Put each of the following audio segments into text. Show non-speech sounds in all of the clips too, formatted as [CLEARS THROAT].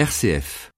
RCF.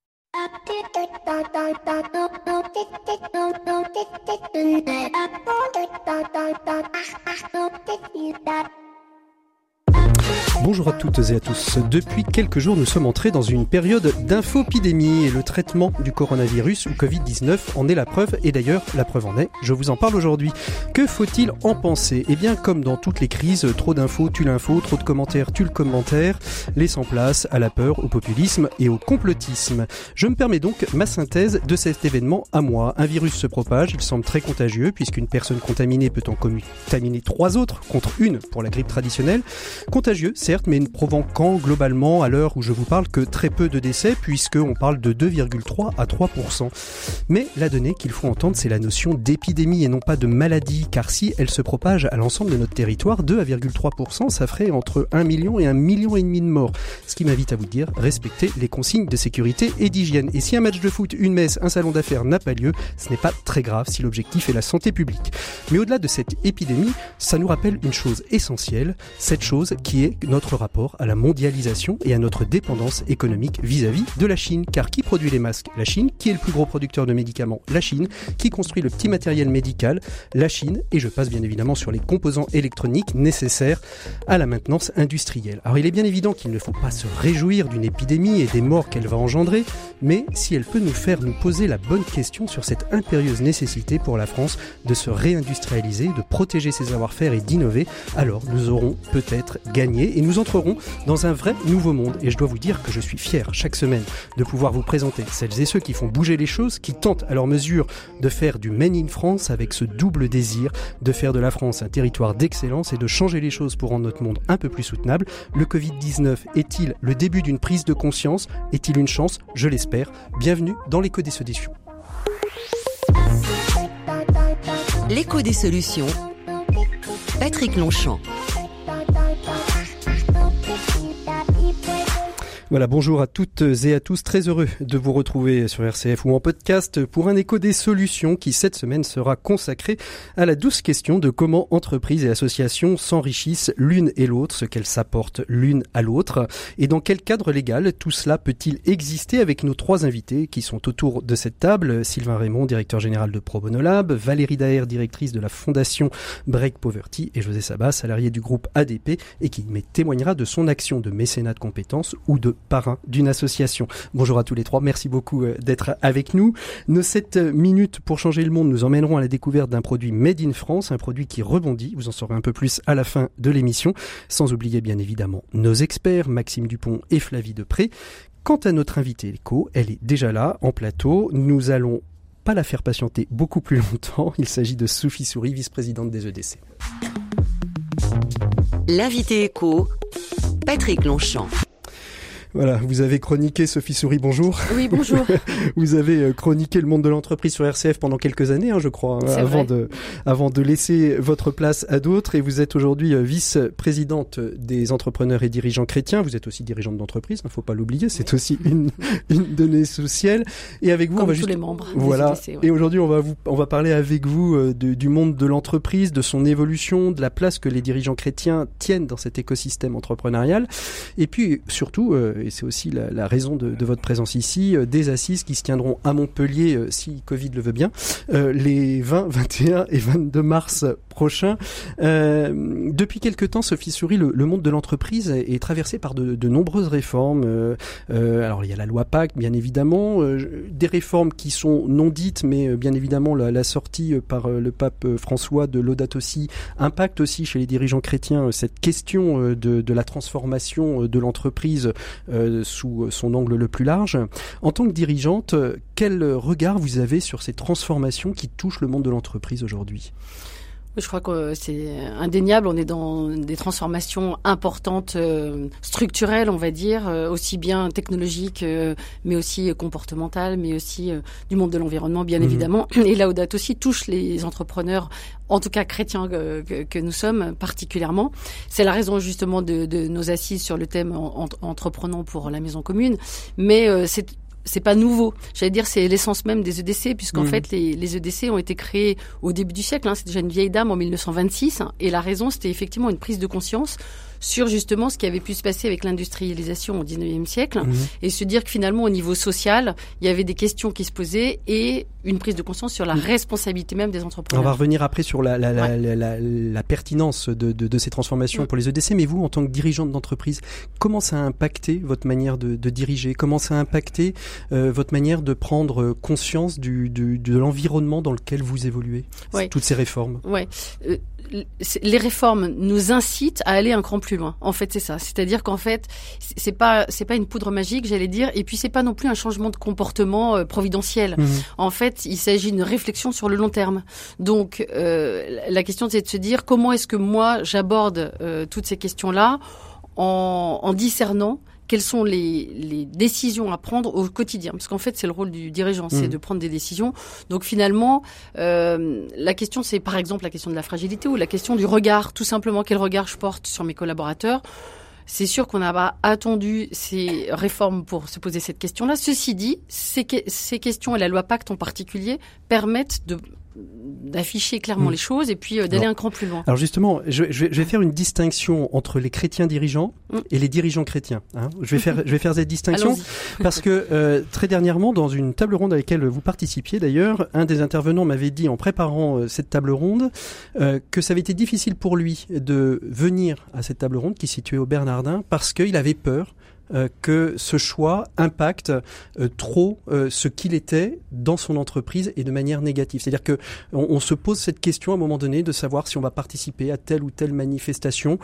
Bonjour à toutes et à tous. Depuis quelques jours, nous sommes entrés dans une période d'infopidémie et le traitement du coronavirus ou Covid-19 en est la preuve et d'ailleurs la preuve en est, je vous en parle aujourd'hui. Que faut-il en penser? Eh bien comme dans toutes les crises, trop d'infos tue l'info, trop de commentaires tue le commentaire, laissant place à la peur, au populisme et au complotisme. Je me permets donc ma synthèse de cet événement à moi. Un virus se propage, il semble très contagieux puisqu'une personne contaminée peut en contaminer trois autres contre une pour la grippe traditionnelle. Contagieux, certes, mais ne provoquant globalement, à l'heure où je vous parle, que très peu de décès, puisqu'on parle de 2,3 à 3%. Mais la donnée qu'il faut entendre, c'est la notion d'épidémie et non pas de maladie, car si elle se propage à l'ensemble de notre territoire, 2,3%, ça ferait entre 1 million et 1 million et demi de morts. Ce qui m'invite à vous dire, respectez les consignes de sécurité et d'hygiène. Et si un match de foot, une messe, un salon d'affaires n'a pas lieu, ce n'est pas très grave si l'objectif est la santé publique. Mais au-delà de cette épidémie, ça nous rappelle une chose essentielle, cette chose qui est notre rapport à la mondialisation et à notre dépendance économique vis-à-vis de la Chine. Car qui produit les masques? La Chine. Qui est le plus gros producteur de médicaments? La Chine. Qui construit le petit matériel médical? La Chine. Et je passe bien évidemment sur les composants électroniques nécessaires à la maintenance industrielle. Alors il est bien évident qu'il ne faut pas se réjouir d'une épidémie et des morts qu'elle va engendrer, mais si elle peut nous faire nous poser la bonne question sur cette impérieuse nécessité pour la France de se réindustrialiser, de protéger ses savoir-faire et d'innover, alors nous aurons peut-être gagné et nous entrerons dans un vrai nouveau monde. Et je dois vous dire que je suis fier chaque semaine de pouvoir vous présenter celles et ceux qui font bouger les choses, qui tentent à leur mesure de faire du Men in France avec ce double désir de faire de la France un territoire d'excellence et de changer les choses pour rendre notre monde un peu plus soutenable. Le Covid-19 est-il le début d'une prise de conscience? Est-il une chance? Je l'espère. Bienvenue dans l'écho des solutions. L'écho des solutions. Patrick Longchamp. Voilà, bonjour à toutes et à tous. Très heureux de vous retrouver sur RCF ou en podcast pour un écho des solutions qui cette semaine sera consacré à la douce question de comment entreprises et associations s'enrichissent l'une et l'autre, ce qu'elles s'apportent l'une à l'autre et dans quel cadre légal tout cela peut-il exister avec nos trois invités qui sont autour de cette table? Sylvain Raymond, directeur général de Pro Bono Lab, Valérie Daher, directrice de la fondation Break Poverty et José Sabat, salarié du groupe ADP et qui témoignera de son action de mécénat de compétences ou de parrain d'une association. Bonjour à tous les trois, merci beaucoup euh, d'être avec nous. Nos 7 minutes pour changer le monde nous emmèneront à la découverte d'un produit made in France, un produit qui rebondit, vous en saurez un peu plus à la fin de l'émission, sans oublier bien évidemment nos experts, Maxime Dupont et Flavie Depré. Quant à notre invitée éco, elle est déjà là, en plateau. Nous allons pas la faire patienter beaucoup plus longtemps. Il s'agit de Sophie Souris, vice-présidente des EDC. L'invité éco, Patrick Longchamp. Voilà, vous avez chroniqué Sophie Souris, bonjour. Oui, bonjour. [LAUGHS] vous avez euh, chroniqué le monde de l'entreprise sur RCF pendant quelques années, hein, je crois, hein, avant de avant de laisser votre place à d'autres. Et vous êtes aujourd'hui euh, vice-présidente des entrepreneurs et dirigeants chrétiens. Vous êtes aussi dirigeante d'entreprise, il ne faut pas l'oublier. C'est aussi une [LAUGHS] une donnée sociale. Et avec vous, Comme on va tous juste les membres. voilà. Ouais. Et aujourd'hui, on va vous, on va parler avec vous euh, de- du monde de l'entreprise, de son évolution, de la place que les dirigeants chrétiens tiennent dans cet écosystème entrepreneurial. Et puis surtout, euh, et c'est aussi la, raison de, de votre présence ici, euh, des assises qui se tiendront à Montpellier, euh, si Covid le veut bien, euh, les 20, 21 et 22 mars prochains. Euh, depuis quelque temps, Sophie Souris, le, monde de l'entreprise est, est traversé par de, nombreuses réformes. Euh, euh, alors il y a la loi Pacte, bien évidemment, euh, des réformes qui sont non dites, mais euh, bien évidemment la, sortie par le pape François de Laudato Si impacte aussi chez les dirigeants chrétiens cette question de, de la transformation de l'entreprise sous son angle le plus large. En tant que dirigeante, quel regard vous avez sur ces transformations qui touchent le monde de l'entreprise aujourd'hui? Je crois que c'est indéniable. On est dans des transformations importantes, euh, structurelles, on va dire, euh, aussi bien technologiques, euh, mais aussi comportementales, mais aussi du monde de l'environnement, bien Mhm. évidemment. [CLEARS THROAT] Et Laudato aussi touche les entrepreneurs, en tout cas chrétiens que, que- que nous sommes particulièrement. C'est la raison justement de, de nos assises sur le thème en- en- entreprenons pour la maison commune. Mais euh, c'est c'est pas nouveau. J'allais dire c'est l'essence même des EDC puisqu'en Mhm. fait les, les EDC ont été créés au début du siècle. Hein, c'est déjà une vieille dame en 1926 hein, et la raison c'était effectivement une prise de conscience sur justement ce qui avait pu se passer avec l'industrialisation au 19e siècle mhm. et se dire que finalement au niveau social, il y avait des questions qui se posaient et une prise de conscience sur la responsabilité même des entrepreneurs. On va revenir après sur la, la, la, la, la pertinence de, de, de, ces transformations pour les EDC, mais vous, en tant que dirigeante d'entreprise, comment ça a impacté votre manière de, de diriger? Comment ça a impacté euh, votre manière de prendre conscience du, du de l'environnement dans lequel vous évoluez? Toutes ces réformes? Ouais. Euh, les réformes nous incitent à aller un cran plus loin. En fait, c'est ça. C'est-à-dire qu'en fait, c'est pas c'est pas une poudre magique, j'allais dire, et puis c'est pas non plus un changement de comportement euh, providentiel. Mmh. En fait, il s'agit d'une réflexion sur le long terme. Donc, euh, la question c'est de se dire comment est-ce que moi j'aborde euh, toutes ces questions-là en, en discernant quelles sont les, décisions à prendre au quotidien Parce qu'en fait, c'est le rôle du dirigeant, c'est mmh. de prendre des décisions. Donc finalement, euh, la question, c'est par exemple la question de la fragilité ou la question du regard, tout simplement quel regard je porte sur mes collaborateurs? C'est sûr qu'on n'a pas attendu ces réformes pour se poser cette question-là. Ceci dit, ces, ces questions et la loi Pacte en particulier permettent de d'afficher clairement mm. les choses et puis euh, d'aller un cran plus loin. Alors justement, je, je, vais faire une distinction entre les chrétiens dirigeants mm. et les dirigeants chrétiens. Hein. Je vais faire, je vais faire cette distinction [LAUGHS] parce que euh, très dernièrement, dans une table ronde à laquelle vous participiez d'ailleurs, un des intervenants m'avait dit en préparant euh, cette table ronde que ça avait été difficile pour lui de venir à cette table ronde qui est située au Bernardin parce qu'il avait peur euh, que ce choix impacte euh, trop euh, ce qu'il était dans son entreprise et de manière négative. C'est-à-dire que on, se pose cette question à un moment donné de savoir si on va participer à telle ou telle manifestation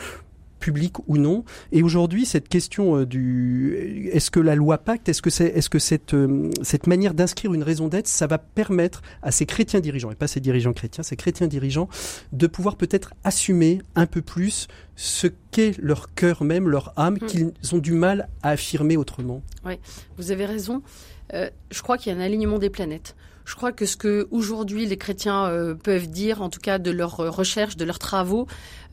public ou non. Et aujourd'hui, cette question du est-ce que la loi pacte, est-ce que c'est est-ce que cette cette manière d'inscrire une raison d'être, ça va permettre à ces chrétiens dirigeants et pas ces dirigeants chrétiens, ces chrétiens dirigeants de pouvoir peut-être assumer un peu plus ce qu'est leur cœur même, leur âme, hmm. qu'ils ont du mal à affirmer autrement? Oui, vous avez raison. Euh, je crois qu'il y a un alignement des planètes. Je crois que ce que aujourd'hui les chrétiens euh, peuvent dire, en tout cas de leurs recherches, de leurs travaux,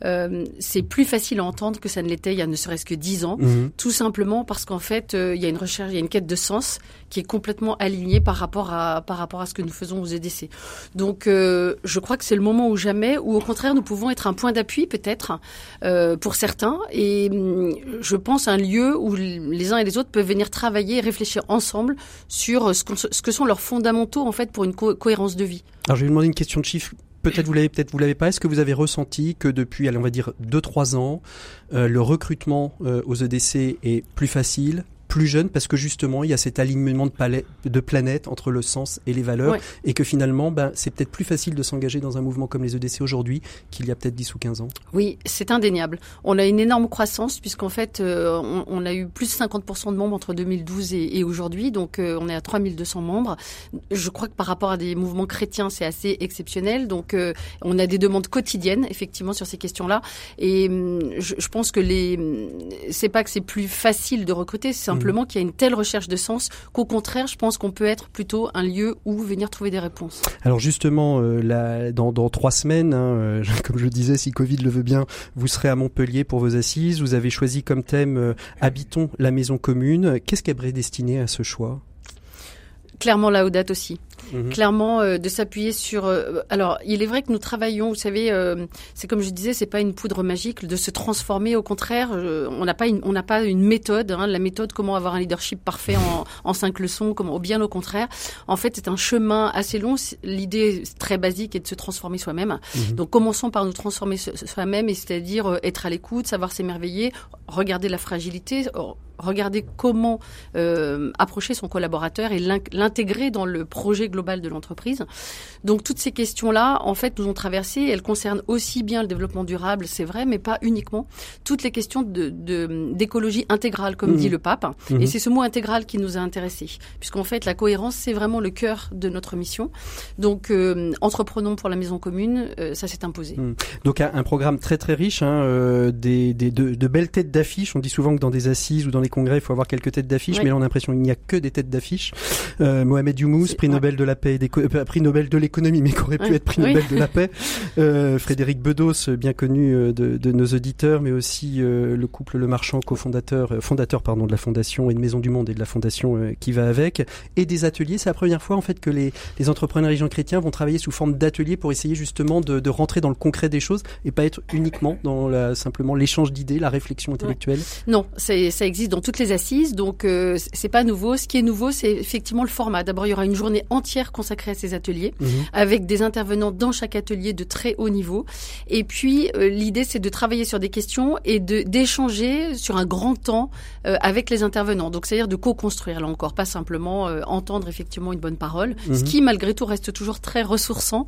euh, c'est plus facile à entendre que ça ne l'était il y a ne serait-ce que dix ans, mhm. tout simplement parce qu'en fait, euh, il y a une recherche, il y a une quête de sens qui est complètement alignée par rapport à par rapport à ce que nous faisons aux EDC. Donc, euh, je crois que c'est le moment ou jamais, où au contraire, nous pouvons être un point d'appui peut-être pour certains, et hum, je pense un lieu où les uns et les autres peuvent venir travailler et réfléchir ensemble sur ce, ce que sont leurs fondamentaux en fait pour une cohérence de vie. Alors, je vais vous demander une question de chiffre peut-être vous l'avez, peut-être vous l'avez pas. Est-ce que vous avez ressenti que depuis, allez, on va dire deux trois ans, euh, le recrutement euh, aux EDC est plus facile, plus jeune parce que justement il y a cet alignement de, de planètes entre le sens et les valeurs et que finalement ben, c'est peut-être plus facile de s'engager dans un mouvement comme les EDC aujourd'hui qu'il y a peut-être 10 ou 15 ans. Oui, c'est indéniable. On a une énorme croissance puisqu'en fait euh, on, a eu plus de 50% de membres entre 2012 et, aujourd'hui, donc euh, on est à 3200 membres. Je crois que par rapport à des mouvements chrétiens c'est assez exceptionnel, donc euh, on a des demandes quotidiennes effectivement sur ces questions-là et hum, je, je, pense que les c'est pas que c'est plus facile de recruter, c'est simplement qu'il y a une telle recherche de sens qu'au contraire, je pense qu'on peut être plutôt un lieu où venir trouver des réponses. Alors justement, euh, dans, dans, trois semaines, hein, euh, [LAUGHS] comme je disais, si Covid le veut bien, vous serez à Montpellier pour vos assises. Vous avez choisi comme thème euh, Habitons la maison commune. Qu'est-ce qui est prédestiné à ce choix? Clairement la date aussi. Mhm. clairement euh, de s'appuyer sur. Euh, alors, il est vrai que nous travaillons, vous savez, euh, c'est comme je disais, c'est pas une poudre magique de se transformer. Au contraire, on n'a pas une, on n'a pas une méthode. Hein, la méthode, comment avoir un leadership parfait en, [LAUGHS] en cinq leçons, comment bien au contraire. En fait, c'est un chemin assez long. L'idée très basique est de se transformer soi-même. Mhm. Donc, commençons par nous transformer soi-même, et c'est-à-dire être à l'écoute, savoir s'émerveiller, regarder la fragilité, regarder comment approcher son collaborateur et l'intégrer dans le projet global de l'entreprise. Donc toutes ces questions-là, en fait, nous ont traversé. Elles concernent aussi bien le développement durable, c'est vrai, mais pas uniquement. Toutes les questions de d'écologie intégrale, comme mmh. dit le pape. Mmh. Et c'est ce mot intégral qui nous a intéressés, puisqu'en fait, la cohérence, c'est vraiment le cœur de notre mission. Donc, euh, entreprenons pour la maison commune, euh, ça s'est imposé. Mmh. Donc un, programme très très riche, hein, des, des de, de, belles têtes d'affiches. On dit souvent que dans des assises ou dans des congrès, il faut avoir quelques têtes d'affiche, mais là on a l'impression qu'il n'y a que des têtes d'affiche. Euh, Mohamed Youmous, prix Nobel de la paix, des euh, prix Nobel de l'économie, mais qui aurait pu être prix Nobel de la paix. [LAUGHS] Euh, Frédéric Bedos, bien connu euh, de, de, nos auditeurs, mais aussi euh, le couple Le Marchand, cofondateur, fondateur pardon de la fondation et de Maison du Monde et de la fondation qui va avec, et des ateliers. C'est la première fois en fait que les, les entrepreneurs régions chrétiens vont travailler sous forme d'ateliers pour essayer justement de, de, rentrer dans le concret des choses et pas être uniquement dans la, simplement l'échange d'idées, la réflexion intellectuelle. Non, ça existe dans toutes les assises, donc euh, c'est pas nouveau. Ce qui est nouveau, c'est effectivement le format. D'abord, il y aura une journée entière consacrée à ces ateliers, mhm. avec des intervenants dans chaque atelier de très haut niveau. Et puis, euh, l'idée, c'est de travailler sur des questions et d'échanger sur un grand temps euh, avec les intervenants. Donc, c'est-à-dire de co-construire là encore, pas simplement euh, entendre effectivement une bonne parole, ce mhm. qui malgré tout reste toujours très ressourçant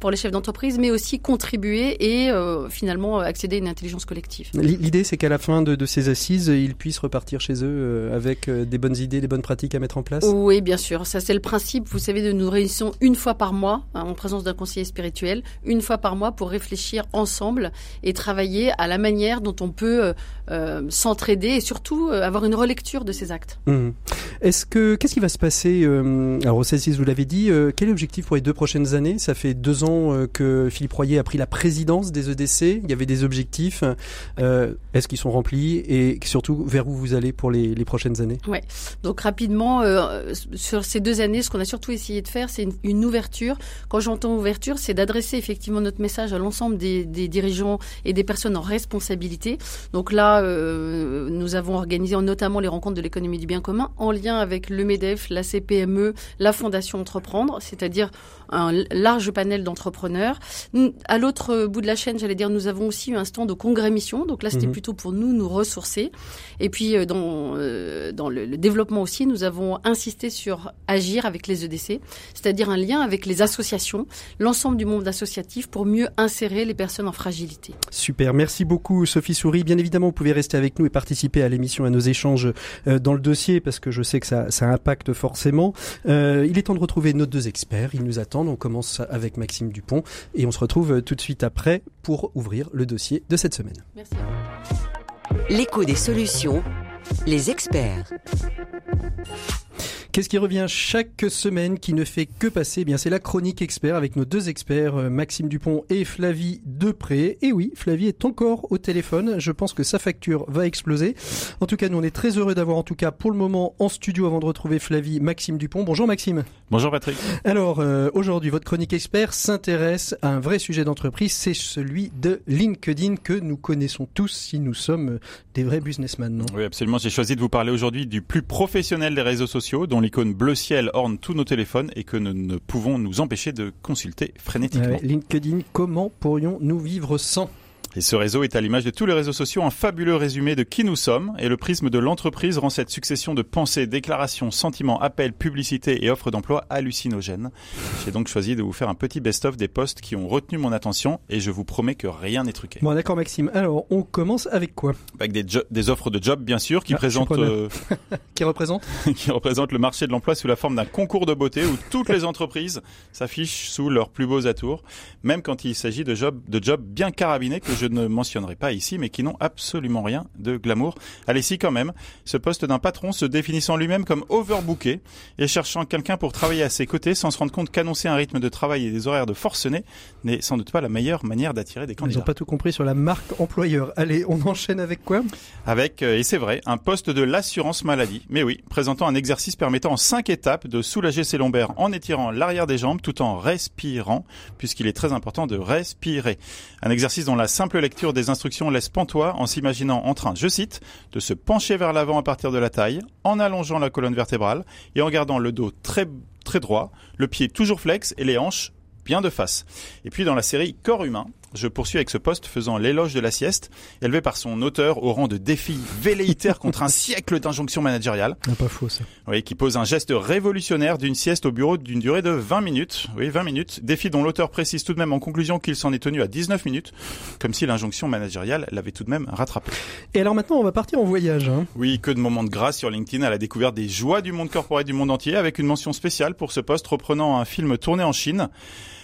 pour les chefs d'entreprise, mais aussi contribuer et finalement accéder à une intelligence collective. L'idée, c'est qu'à la fin de, de, ces assises, ils puissent repartir chez eux avec des bonnes idées, des bonnes pratiques à mettre en place? Oui, bien sûr. Ça, c'est le principe. Vous savez, de nous réunissons une fois par mois hein, en présence d'un conseiller spirituel, une fois par mois pour réfléchir ensemble et travailler à la manière dont on peut euh, euh, s'entraider et surtout euh, avoir une relecture de ces actes. Mmh. Est-ce que qu'est-ce qui va se passer Alors au CSIS, vous l'avez dit, quel est l'objectif pour les deux prochaines années? Ça fait deux ans que Philippe Royer a pris la présidence des EDC. Il y avait des objectifs. Est-ce qu'ils sont remplis et surtout vers où vous allez pour les, les prochaines années? Ouais. Donc rapidement sur ces deux années, ce qu'on a surtout essayé de faire, c'est une, ouverture. Quand j'entends ouverture, c'est d'adresser effectivement notre message à l'ensemble des, des, dirigeants et des personnes en responsabilité. Donc là, euh, nous avons organisé notamment les rencontres de l'économie du bien commun en lien avec le MEDEF, la CPME, la Fondation Entreprendre, c'est-à-dire un large panel d'entrepreneurs. À l'autre bout de la chaîne, j'allais dire, nous avons aussi eu un stand de congrès mission. Donc là, c'était mhm. plutôt pour nous nous ressourcer. Et puis euh, dans euh, dans le, développement aussi, nous avons insisté sur agir avec les EDC, c'est-à-dire un lien avec les associations, l'ensemble du monde associatif pour mieux insérer les personnes en fragilité. Super, merci beaucoup Sophie Souris. Bien évidemment, vous pouvez rester avec nous et participer à l'émission, à nos échanges euh, dans le dossier parce que je sais que ça, ça impacte forcément. Euh, il est temps de retrouver nos deux experts. Ils nous attendent. On commence avec Maxime Dupont et on se retrouve euh, tout de suite après pour ouvrir le dossier de cette semaine. Merci. L'écho des solutions, les experts. Qu'est-ce qui revient chaque semaine qui ne fait que passer? Eh Bien, c'est la chronique expert avec nos deux experts, euh, Maxime Dupont et Flavie Depré. Et oui, Flavie est encore au téléphone. Je pense que sa facture va exploser. En tout cas, nous on est très heureux d'avoir en tout cas pour le moment en studio avant de retrouver Flavie, Maxime Dupont. Bonjour Maxime. Bonjour Patrick. Alors euh, aujourd'hui, votre chronique expert s'intéresse à un vrai sujet d'entreprise, c'est celui de LinkedIn que nous connaissons tous si nous sommes des vrais businessmen. Non? Oui, absolument. J'ai choisi de vous parler aujourd'hui du plus professionnel des réseaux sociaux, dont l'icône bleu ciel orne tous nos téléphones et que nous ne pouvons nous empêcher de consulter frénétiquement. LinkedIn, comment pourrions-nous vivre sans? Et ce réseau est à l'image de tous les réseaux sociaux. Un fabuleux résumé de qui nous sommes et le prisme de l'entreprise rend cette succession de pensées, déclarations, sentiments, appels, publicités et offres d'emploi hallucinogènes. J'ai donc choisi de vous faire un petit best-of des posts qui ont retenu mon attention et je vous promets que rien n'est truqué. Bon d'accord Maxime, alors on commence avec quoi? Avec des, des offres de job bien sûr qui ah, présentent... Euh, [LAUGHS] qui représentent? [LAUGHS] Qui représentent le marché de l'emploi sous la forme d'un concours de beauté où toutes les entreprises s'affichent sous leurs plus beaux atours, même quand il s'agit de jobs de jobs bien carabinés que je ne mentionnerai pas ici, mais qui n'ont absolument rien de glamour. Allez, si quand même, ce poste d'un patron se définissant lui-même comme overbooké et cherchant quelqu'un pour travailler à ses côtés sans se rendre compte qu'annoncer un rythme de travail et des horaires de forcené n'est sans doute pas la meilleure manière d'attirer des candidats. Ils n'ont pas tout compris sur la marque employeur. Allez, on enchaîne avec quoi? Avec, euh, et c'est vrai, un poste de l'assurance maladie. Mais oui, présentant un exercice permettant en cinq étapes de soulager ses lombaires en étirant l'arrière des jambes tout en respirant, puisqu'il est très important de respirer. Un exercice dont la simple lecture des instructions laisse pantois en s'imaginant en train, je cite, de se pencher vers l'avant à partir de la taille, en allongeant la colonne vertébrale et en gardant le dos très très droit, le pied toujours flex et les hanches bien de face. Et puis dans la série Corps humain, je poursuis avec ce poste faisant l'éloge de la sieste, élevé par son auteur au rang de défi velléitaire contre un siècle d'injonctions managériales. pas faux ça. Oui, qui pose un geste révolutionnaire d'une sieste au bureau d'une durée de 20 minutes. Oui, 20 minutes. Défi dont l'auteur précise tout de même en conclusion qu'il s'en est tenu à 19 minutes, comme si l'injonction managériale l'avait tout de même rattrapé. Et alors maintenant, on va partir en voyage. Hein. Oui, que de moments de grâce sur LinkedIn à la découverte des joies du monde corporel du monde entier, avec une mention spéciale pour ce poste reprenant un film tourné en Chine.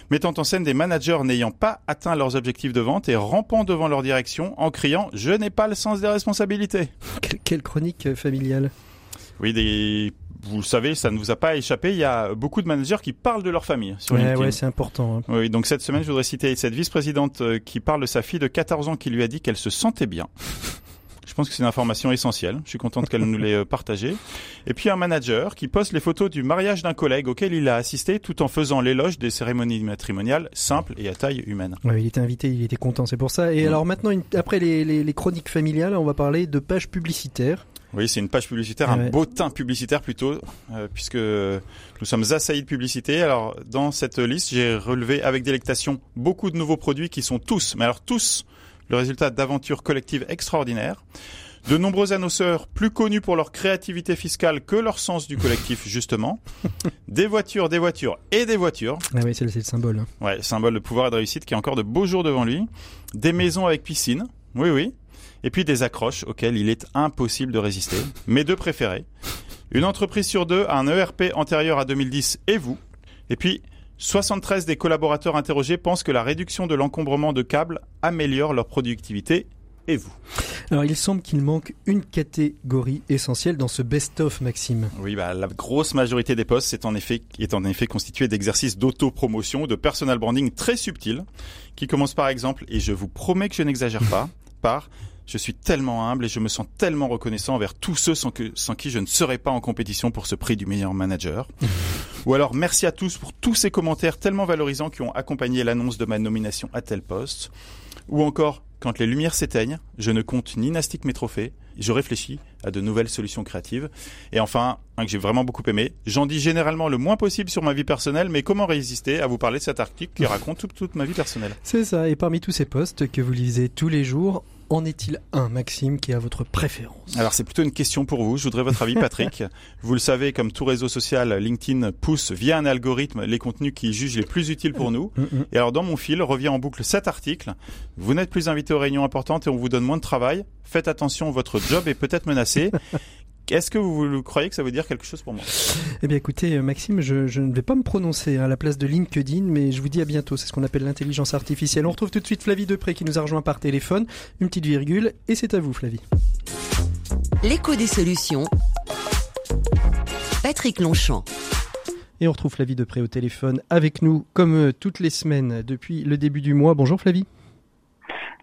Mettant en scène des managers n'ayant pas atteint leurs objectifs de vente et rampant devant leur direction en criant Je n'ai pas le sens des responsabilités. Quelle, chronique euh, familiale. Oui, des... vous le savez, ça ne vous a pas échappé. Il y a beaucoup de managers qui parlent de leur famille sur Ouais, ouais, c'est important. hein. Oui, donc cette semaine, je voudrais citer cette vice-présidente euh, qui parle de sa fille de 14 ans qui lui a dit qu'elle se sentait bien. Je pense que c'est une information essentielle. Je suis contente qu'elle nous l'ait euh, partagée. Et puis un manager qui poste les photos du mariage d'un collègue auquel il a assisté tout en faisant l'éloge des cérémonies matrimoniales simples et à taille humaine. Ouais, il était invité, il était content, c'est pour ça. Et Ouais. alors maintenant, une- après les, les- les chroniques familiales, on va parler de pages publicitaires. Oui, c'est une page publicitaire, Ah un beau teint publicitaire plutôt, euh, puisque nous sommes assaillis de publicité. Alors, dans cette liste, j'ai relevé avec délectation beaucoup de nouveaux produits qui sont tous, mais alors tous, le résultat d'aventures collectives extraordinaires. De nombreux annonceurs plus connus pour leur créativité fiscale que leur sens du collectif, [LAUGHS] justement. Des voitures, des voitures et des voitures. Ah oui, c'est le, symbole. hein. Ouais, symbole de pouvoir et de réussite qui a encore de beaux jours devant lui. Des maisons avec piscine. Oui, oui. Et puis des accroches auxquelles il est impossible de résister. Mes deux préférés. Une entreprise sur deux a un ERP antérieur à 2010 et vous. Et puis, 73 des collaborateurs interrogés pensent que la réduction de l'encombrement de câbles améliore leur productivité et vous? Alors, il semble qu'il manque une catégorie essentielle dans ce best-of, Maxime. Oui, bah, la grosse majorité des postes est en effet, est en effet constituée d'exercices d'auto-promotion, ou de personal branding très subtils, qui commencent par exemple, et je vous promets que je n'exagère pas, [LAUGHS] par je suis tellement humble et je me sens tellement reconnaissant envers tous ceux sans, que, sans qui je ne serais pas en compétition pour ce prix du meilleur manager. Ou alors merci à tous pour tous ces commentaires tellement valorisants qui ont accompagné l'annonce de ma nomination à tel poste. Ou encore, quand les lumières s'éteignent, je ne compte ni Nastic mes trophées, je réfléchis à de nouvelles solutions créatives. Et enfin, un que j'ai vraiment beaucoup aimé, j'en dis généralement le moins possible sur ma vie personnelle, mais comment résister à vous parler de cet article qui [LAUGHS] raconte toute, toute ma vie personnelle? C'est ça. Et parmi tous ces posts que vous lisez tous les jours, en est-il un, Maxime, qui a votre préférence? Alors c'est plutôt une question pour vous, je voudrais votre avis Patrick. [LAUGHS] vous le savez, comme tout réseau social, LinkedIn pousse via un algorithme les contenus qu'il juge les plus utiles pour nous. Hum, hum. Et alors dans mon fil revient en boucle cet article. Vous n'êtes plus invité aux réunions importantes et on vous donne moins de travail. Faites attention, votre job est peut-être menacé. [LAUGHS] Est-ce que vous, croyez que ça veut dire quelque chose pour moi? Eh bien, écoutez, euh, Maxime, je, je ne vais pas me prononcer à la place de LinkedIn, mais je vous dis à bientôt. C'est ce qu'on appelle l'intelligence artificielle. On retrouve tout de suite Flavie Depré qui nous a rejoint par téléphone. Une petite virgule, et c'est à vous, Flavie. L'écho des solutions. Patrick Longchamp. Et on retrouve Flavie Depré au téléphone avec nous, comme euh, toutes les semaines depuis le début du mois. Bonjour Flavie.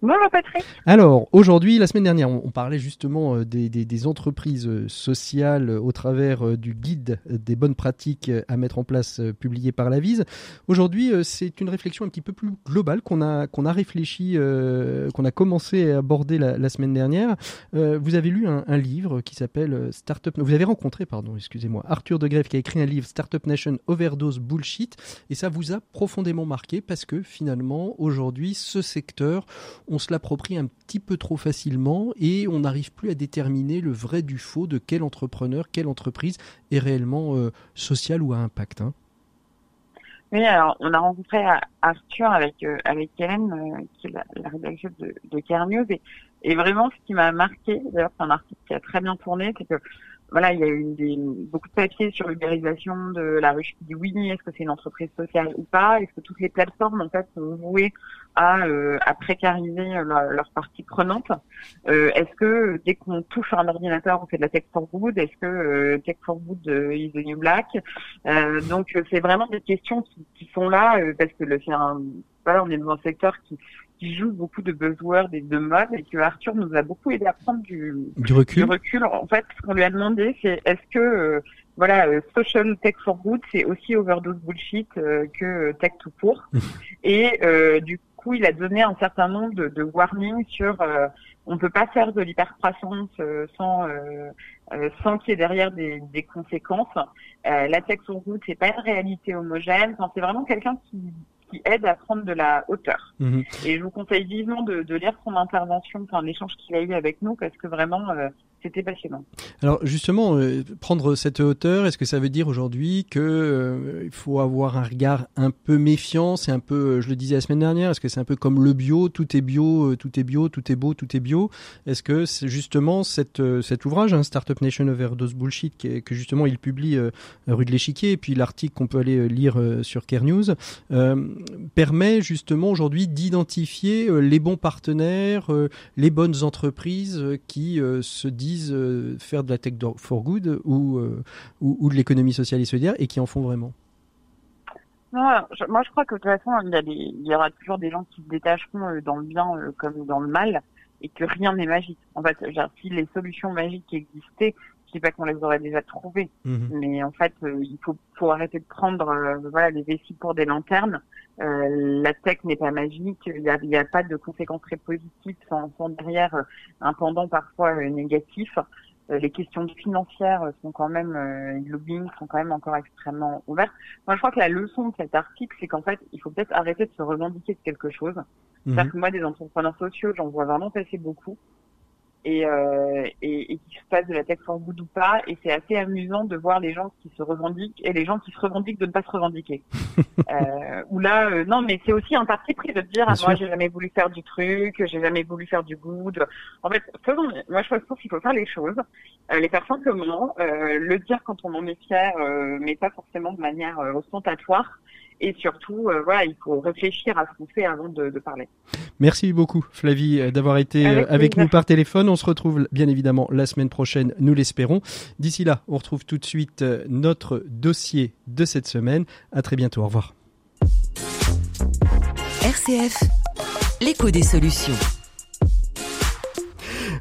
Bonjour Patrick. Alors, aujourd'hui, la semaine dernière, on, parlait justement euh, des, entreprises euh, sociales euh, au travers du guide des bonnes pratiques à mettre en place publié par la Vise. Aujourd'hui, c'est une réflexion un petit peu plus globale qu'on a, qu'on a réfléchi, qu'on a commencé à aborder la, semaine dernière. Vous avez lu un, livre qui s'appelle Startup... Vous avez rencontré, pardon, excusez-moi, Arthur de Grève qui a écrit un livre Startup Nation Overdose Bullshit. Et ça vous a profondément marqué parce que finalement, aujourd'hui, ce secteur, on se l'approprie un petit peu trop facilement et on n'arrive plus à déterminer le vrai du faux de quel entrepreneur, quelle entreprise est réellement euh, sociale ou à impact. hein. Oui, alors on a rencontré Arthur avec euh, avec Hélène, euh, qui est la, la rédactrice de, de Care News, et, et vraiment ce qui m'a marqué, d'ailleurs c'est un article qui a très bien tourné, c'est que voilà, il y a eu des, beaucoup de papiers sur l'ubérisation de la ruche qui dit oui, est-ce que c'est une entreprise sociale ou pas? Est-ce que toutes les plateformes en fait sont vouées à, euh, à précariser leur, leur partie prenante? Euh, Est-ce que dès qu'on touche un ordinateur, on fait de la tech for good? Est-ce que euh, tech for good euh, is the new black? Euh, Donc euh, c'est vraiment des questions qui, qui sont là euh, parce que le c'est un voilà, on est dans un secteur qui, qui joue beaucoup de buzzwords et de mode et que Arthur nous a beaucoup aidé à prendre du, Du du recul. En fait, ce qu'on lui a demandé, c'est est-ce que euh, voilà, euh, social tech for good, c'est aussi overdose bullshit euh, que euh, tech tout court. [LAUGHS] Et euh, du coup, il a donné un certain nombre de, de warnings sur euh, on peut pas faire de l'hypercroissance euh, sans euh, euh, sans qu'il y ait derrière des, des conséquences. Euh, la tech for good, c'est pas une réalité homogène. Enfin, c'est vraiment quelqu'un qui qui aide à prendre de la hauteur. Mhm. Et je vous conseille vivement de, de lire son intervention, enfin l'échange qu'il a eu avec nous, parce que vraiment, euh, c'était passionnant. Alors justement, euh, prendre cette hauteur, est-ce que ça veut dire aujourd'hui que euh, faut avoir un regard un peu méfiant? C'est un peu, euh, je le disais la semaine dernière, est-ce que c'est un peu comme le bio, tout est bio, tout est bio, tout est beau, tout est bio. Est-ce que justement cet ouvrage, hein, Startup Nation Overdose Bullshit, que justement il publie rue de l'Échiquier, et puis l'article qu'on peut aller lire sur Care News, permet justement aujourd'hui d'identifier les bons partenaires, les bonnes entreprises qui se disent euh, faire de la tech for good euh, ou, ou, de l'économie sociale et solidaire et qui en font vraiment moi je crois que de toute façon il y, aura toujours des gens qui se détacheront euh, dans le bien comme dans le mal et que rien n'est magique. En fait, si les solutions magiques existaient, je dis pas qu'on les aurait déjà trouvées, mhm. mais en fait, il faut, faut arrêter de prendre voilà les vessies pour des lanternes. la tech n'est pas magique, il n'y a, y a, pas de conséquences très positives sans, sans derrière un pendant parfois négatif. Euh, les questions financières sont quand même, euh, les lobbying sont quand même encore extrêmement ouvertes. Moi, je crois que la leçon de cet article, c'est qu'en fait, il faut peut-être arrêter de se revendiquer de quelque chose. C'est-à-dire mhm. que moi, des entrepreneurs sociaux, j'en vois vraiment passer beaucoup et, euh, et, et qui se passe de la tech for good ou pas. Et c'est assez amusant de voir les gens qui se revendiquent et les gens qui se revendiquent de ne pas se revendiquer. [LAUGHS] euh, ou là, euh, non, mais c'est aussi un parti pris de dire ah, moi j'ai jamais voulu faire du truc, j'ai jamais voulu faire du good. En fait, faisons, moi je pense qu'il faut faire les choses, euh, les faire simplement, euh, le dire quand on en est fier, mais pas forcément de manière ostentatoire et surtout, euh, voilà, il faut réfléchir à ce qu'on fait avant de, parler. Merci beaucoup, Flavie, euh, d'avoir été euh, avec, nous par téléphone. On se retrouve bien évidemment la semaine prochaine, nous l'espérons. D'ici là, on retrouve tout de suite notre dossier de cette semaine. À très bientôt. Au revoir. RCF, l'écho des solutions.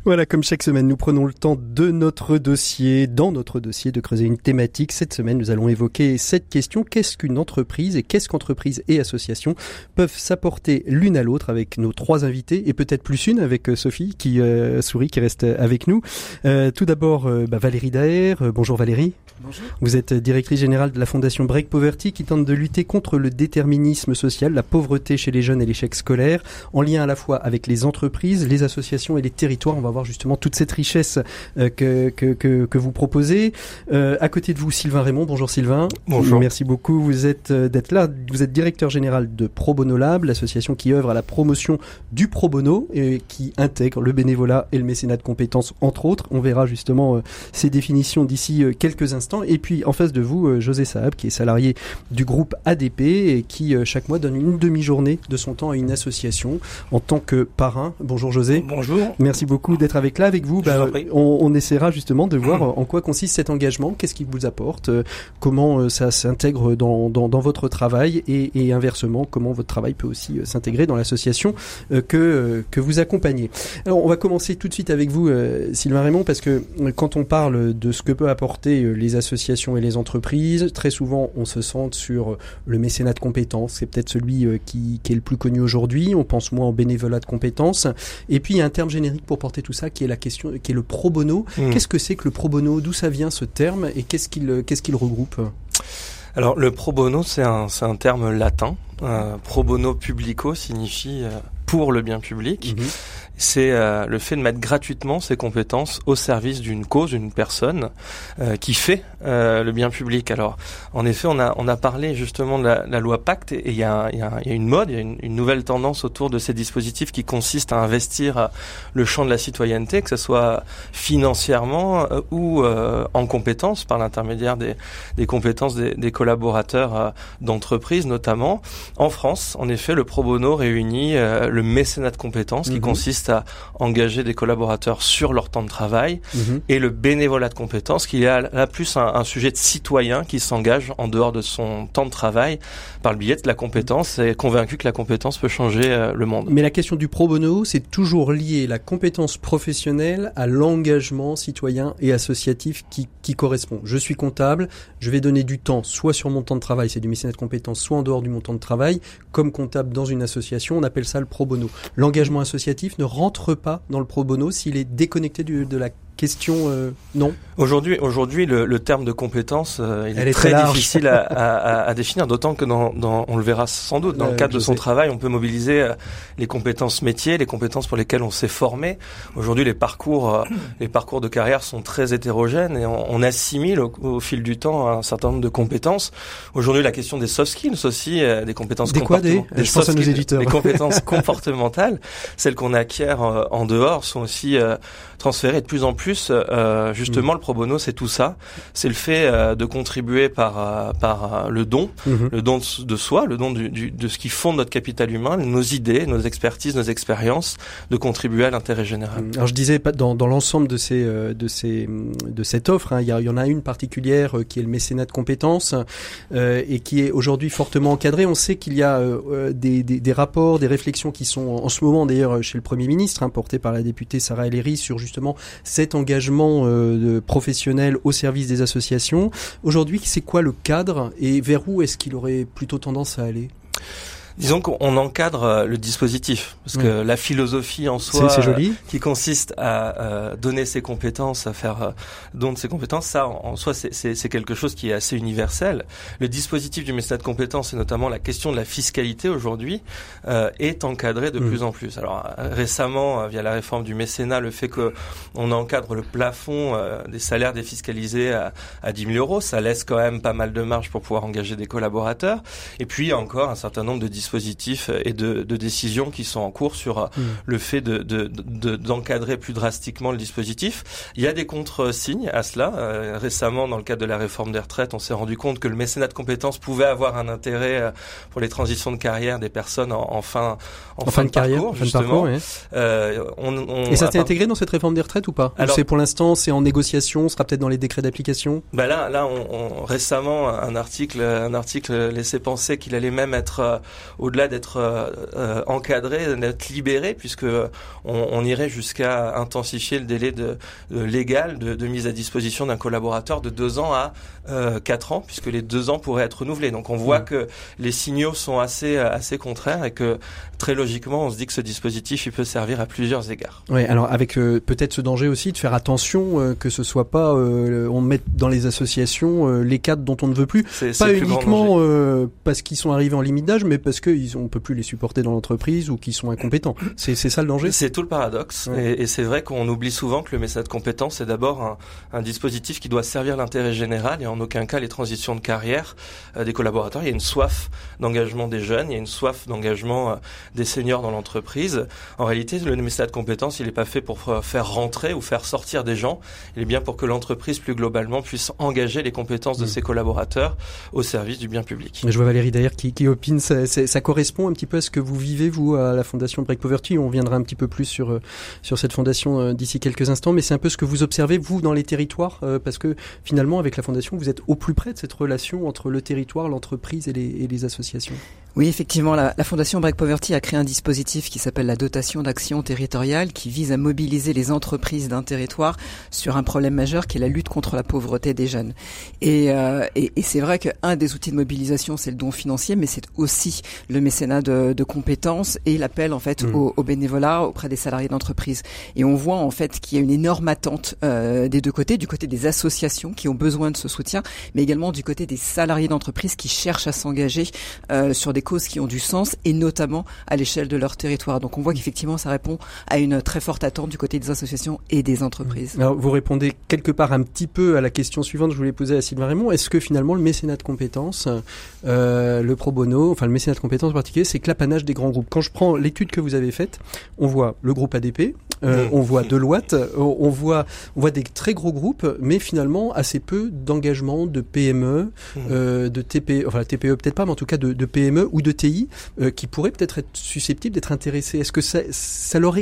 Voilà, comme chaque semaine, nous prenons le temps de notre dossier, dans notre dossier, de creuser une thématique. Cette semaine, nous allons évoquer cette question. Qu'est-ce qu'une entreprise et qu'est-ce qu'entreprise et association peuvent s'apporter l'une à l'autre avec nos trois invités et peut-être plus une avec euh, Sophie qui euh, sourit, qui reste avec nous. Euh, tout d'abord, bah, Valérie Daher. bonjour Valérie. Bonjour. Vous êtes directrice générale de la fondation Break Poverty qui tente de lutter contre le déterminisme social, la pauvreté chez les jeunes et l'échec scolaire, en lien à la fois avec les entreprises, les associations et les territoires. On va voir justement toute cette richesse euh, que, que, que, que, vous proposez. Euh, à côté de vous, Sylvain Raymond. Bonjour Sylvain. Bonjour. Merci beaucoup. Vous êtes euh, d'être là. Vous êtes directeur général de Pro Bono Lab, l'association qui œuvre à la promotion du pro bono et qui intègre le bénévolat et le mécénat de compétences, entre autres. On verra justement ces définitions d'ici quelques instants. Et puis en face de vous, José Saab, qui est salarié du groupe ADP et qui chaque mois donne une demi-journée de son temps à une association en tant que parrain. Bonjour José. Bonjour. Merci beaucoup d'être avec là avec vous. Bah, on, on, essaiera justement de voir [CLEARS THROAT] en quoi consiste cet engagement, qu'est-ce qu'il vous apporte, euh, comment euh, ça s'intègre dans, dans, dans, votre travail et, et, inversement comment votre travail peut aussi euh, s'intégrer dans l'association que, que vous accompagnez. Alors on va commencer tout de suite avec vous, Sylvain Raymond, parce que quand on parle de ce que peut apporter les associations et les entreprises, très souvent on se centre sur le mécénat de compétences, c'est peut-être celui qui, qui, est le plus connu aujourd'hui, on pense moins au bénévolat de compétences, et puis il y a un terme générique pour porter tout ça qui est la question, qui est le pro bono. Hmm. Qu'est-ce que c'est que le pro bono? D'où ça vient ce terme? Et qu'est-ce qu'il qu'est-ce qu'il regroupe? Alors le pro bono, c'est un, un terme latin. Euh, pro bono publico signifie euh, pour le bien public. Mhm c'est euh, le fait de mettre gratuitement ses compétences au service d'une cause, d'une personne qui fait le bien public. Alors, en effet, on a on a parlé justement de la, loi Pacte et il y a, y, a, y a, une mode, il y a une, nouvelle tendance autour de ces dispositifs qui consiste à investir le champ de la citoyenneté, que ce soit financièrement ou en compétences par l'intermédiaire des, des compétences des, des collaborateurs d'entreprise notamment. En France, en effet, le pro bono réunit le mécénat de compétences qui mhm. consiste à engager des collaborateurs sur leur temps de travail mhm. et le bénévolat de compétences qui est là plus un, sujet de citoyen qui s'engage en dehors de son temps de travail par le biais de la compétence et convaincu que la compétence peut changer euh, le monde. Mais la question du pro bono, c'est toujours lié la compétence professionnelle à l'engagement citoyen et associatif qui, qui correspond. Je suis comptable, je vais donner du temps soit sur mon temps de travail, c'est du mécénat de compétences, soit en dehors du mon temps de travail. Comme comptable dans une association, on appelle ça le pro bono. L'engagement associatif ne rentre pas dans le pro bono s'il est déconnecté de la question non Aujourd'hui, aujourd'hui, le, le, terme de compétence, il est, très, difficile à, à, à, définir, d'autant que dans, dans, on le verra sans doute, dans le cadre de son travail, on peut mobiliser les compétences métiers, les compétences pour lesquelles on s'est formé. Aujourd'hui, les parcours, les parcours de carrière sont très hétérogènes et on, on assimile au, au, fil du temps un certain nombre de compétences. Aujourd'hui, la question des soft skills aussi, des compétences des quoi, des, des Je pense à nos éditeurs. Les compétences [LAUGHS] comportementales, celles qu'on acquiert en dehors, sont aussi transférées de plus en plus. Euh, justement, mm. le pro bono, c'est tout ça. C'est le fait euh, de contribuer par euh, par le don, mm-hmm. le don de soi, le don du, du, de ce qui fonde notre capital humain, nos idées, nos expertises, nos expériences, de contribuer à l'intérêt général. Alors je disais dans, dans l'ensemble de ces de ces de cette offre, hein, il, y, en a une particulière qui est le mécénat de compétences et qui est aujourd'hui fortement encadrée. On sait qu'il y a des, des, des, rapports, des réflexions qui sont en ce moment d'ailleurs chez le Premier ministre, hein, porté par la députée Sarah Ellery sur justement engagement euh, professionnel au service des associations. Aujourd'hui, c'est quoi le cadre et vers où est-ce qu'il aurait plutôt tendance à aller? Disons qu'on encadre euh, le dispositif, parce que la philosophie en soi, joli. qui consiste à euh, donner ses compétences, à faire euh, don de ses compétences, ça en, soi c'est quelque chose qui est assez universel. Le dispositif du mécénat de compétences, et notamment la question de la fiscalité aujourd'hui, est encadré de mm. plus en plus. Alors récemment, via la réforme du mécénat, le fait que on encadre le plafond des salaires défiscalisés à, à 10 000 euros, ça laisse quand même pas mal de marge pour pouvoir engager des collaborateurs. Et puis il y a encore un certain nombre de dispositifs et de, de, décisions qui sont en cours sur euh, mm. le fait de, d'encadrer plus drastiquement le dispositif. Il y a des contre-signes à cela. Euh, récemment, dans le cadre de la réforme des retraites, on s'est rendu compte que le mécénat de compétences pouvait avoir un intérêt euh, pour les transitions de carrière des personnes en, fin, en, fin, de, carrière, justement. et ça s'est intégré dans cette réforme des retraites ou pas Alors, c'est pour l'instant, c'est en négociation, sera peut-être dans les décrets d'application. Bah là, là, on, récemment, un article, un article laissait penser qu'il allait même être au-delà d'être euh, euh, encadré, d'être libéré, puisque on, irait jusqu'à intensifier le délai de, légal de, mise à disposition d'un collaborateur de deux ans à euh, quatre ans, puisque les deux ans pourraient être renouvelés. Donc on voit mmh. que les signaux sont assez assez contraires et que très logiquement, on se dit que ce dispositif il peut servir à plusieurs égards. Oui, alors avec peut-être ce danger aussi de faire attention que ce soit pas on mette dans les associations les cadres dont on ne veut plus, pas uniquement parce qu'ils sont arrivés en limite d'âge, mais parce qu'on ne peut plus les supporter dans l'entreprise ou qu'ils sont incompétents. C'est ça le danger C'est tout le paradoxe. Et, et c'est vrai qu'on oublie souvent que le message de compétence, c'est d'abord un, un, dispositif qui doit servir l'intérêt général et en aucun cas les transitions de carrière euh, des collaborateurs. Il y a une soif d'engagement des jeunes, il y a une soif d'engagement euh, des seniors dans l'entreprise. En réalité, le message de compétence, il n'est pas fait pour faire rentrer ou faire sortir des gens. Il est bien pour que l'entreprise, plus globalement, puisse engager les compétences de mm. ses collaborateurs au service du bien public. Je vois Valérie d'ailleurs qui, qui opine, ça correspond un petit peu à ce que vous vivez, vous, à la Fondation Break Poverty. On viendra un petit peu plus sur, euh, sur cette fondation euh, d'ici quelques instants, mais c'est un peu ce que vous observez, vous, dans les territoires, euh, parce que finalement, avec la Fondation, vous êtes au plus près de cette relation entre le territoire, l'entreprise et les, et les associations. Oui, effectivement, la, la, Fondation Break Poverty a créé un dispositif qui s'appelle la dotation d'action territoriale, qui vise à mobiliser les entreprises d'un territoire sur un problème majeur qui est la lutte contre la pauvreté des jeunes. Et, euh, et, et c'est vrai qu'un des outils de mobilisation, c'est le don financier, mais c'est aussi le mécénat de, de compétences et l'appel en fait mmh. au, au, bénévolat auprès des salariés d'entreprise. Et on voit en fait qu'il y a une énorme attente euh, des deux côtés, du côté des associations qui ont besoin de ce soutien, mais également du côté des salariés d'entreprise qui cherchent à s'engager euh, sur des causes qui ont du sens et notamment à l'échelle de leur territoire. Donc on voit qu'effectivement ça répond à une très forte attente du côté des associations et des entreprises. Alors vous répondez quelque part un petit peu à la question suivante que je voulais poser à Sylvain Raymond. Est-ce que finalement le mécénat de compétences, euh, le pro bono, enfin le mécénat de compétences en particulier, c'est que l'apanage des grands groupes? Quand je prends l'étude que vous avez faite, on voit le groupe ADP, euh, mmh. on voit Deloitte, on voit on voit des très gros groupes, mais finalement assez peu d'engagement de PME, mmh. euh, de TPE, enfin TPE peut-être pas, mais en tout cas de, de PME ou de TI euh, qui pourraient peut-être être susceptibles d'être intéressés. Est-ce que ça, ça leur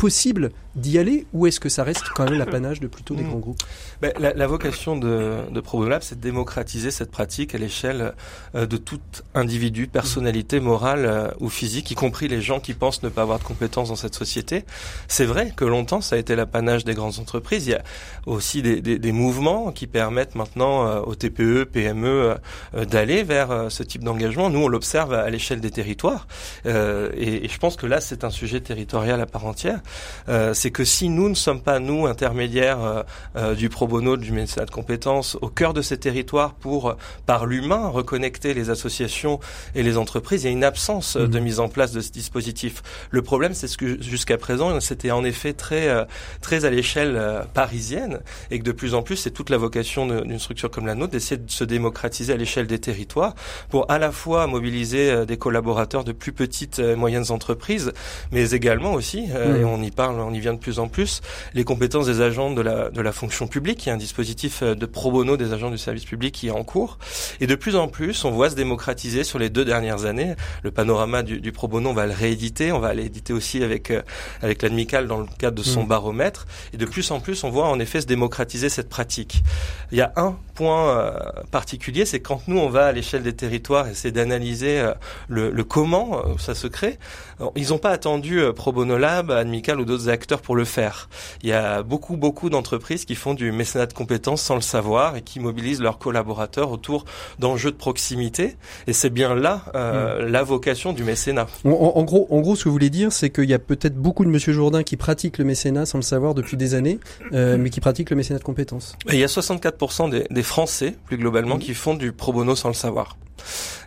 possible d'y aller ou est-ce que ça reste quand même l'apanage de plutôt des hmm. grands groupes? Ben, la, la, vocation de, de c'est de démocratiser cette pratique à l'échelle euh, de tout individu, personnalité morale euh, ou physique, y compris les gens qui pensent ne pas avoir de compétences dans cette société. C'est vrai que longtemps, ça a été l'apanage des grandes entreprises. Il y a aussi des, des, des mouvements qui permettent maintenant euh, aux TPE, PME d'aller vers ce type d'engagement. Nous, on l'observe à l'échelle des territoires. Et, et, je pense que là, c'est un sujet territorial à part entière. Euh, c'est que si nous ne sommes pas nous intermédiaires du pro bono, du mécénat de compétences, au cœur de ces territoires pour par l'humain reconnecter les associations et les entreprises, il y a une absence de Mmh. mise en place de ce dispositif. Le problème, c'est ce que jusqu'à présent, c'était en effet très très à l'échelle parisienne et que de plus en plus, c'est toute la vocation d'une structure comme la nôtre d'essayer de se démocratiser à l'échelle des territoires pour à la fois mobiliser des collaborateurs de plus petites et moyennes entreprises, mais également aussi, euh, Mmh. et on y parle, on y vient de plus en plus, les compétences des agents de la, de la fonction publique. Il y a un dispositif de pro bono des agents du service public qui est en cours. Et de plus en plus, on voit se démocratiser sur les deux dernières années. Le panorama du, du pro bono, on va le rééditer. On va l'éditer aussi avec, euh, avec l'ADMICAL dans le cadre de son Mmh. baromètre. Et de plus en plus, on voit en effet se démocratiser cette pratique. Il y a un point euh, particulier, c'est quand nous, on va à l'échelle des territoires essayer d'analyser euh, le, le, comment euh, ça se crée. Ils n'ont pas attendu euh, Pro Bono Lab, Admical ou d'autres acteurs pour le faire. Il y a beaucoup, beaucoup d'entreprises qui font du mécénat de compétences sans le savoir et qui mobilisent leurs collaborateurs autour d'enjeux de proximité. Et c'est bien là euh, mmh. la vocation du mécénat. En, en, gros, en gros, ce que vous voulez dire, c'est qu'il y a peut-être beaucoup de Monsieur Jourdain qui pratiquent le mécénat sans le savoir depuis des années, euh, mais qui pratiquent le mécénat de compétences. Et il y a 64% des, des, Français, plus globalement, mmh. qui font du pro bono sans le savoir.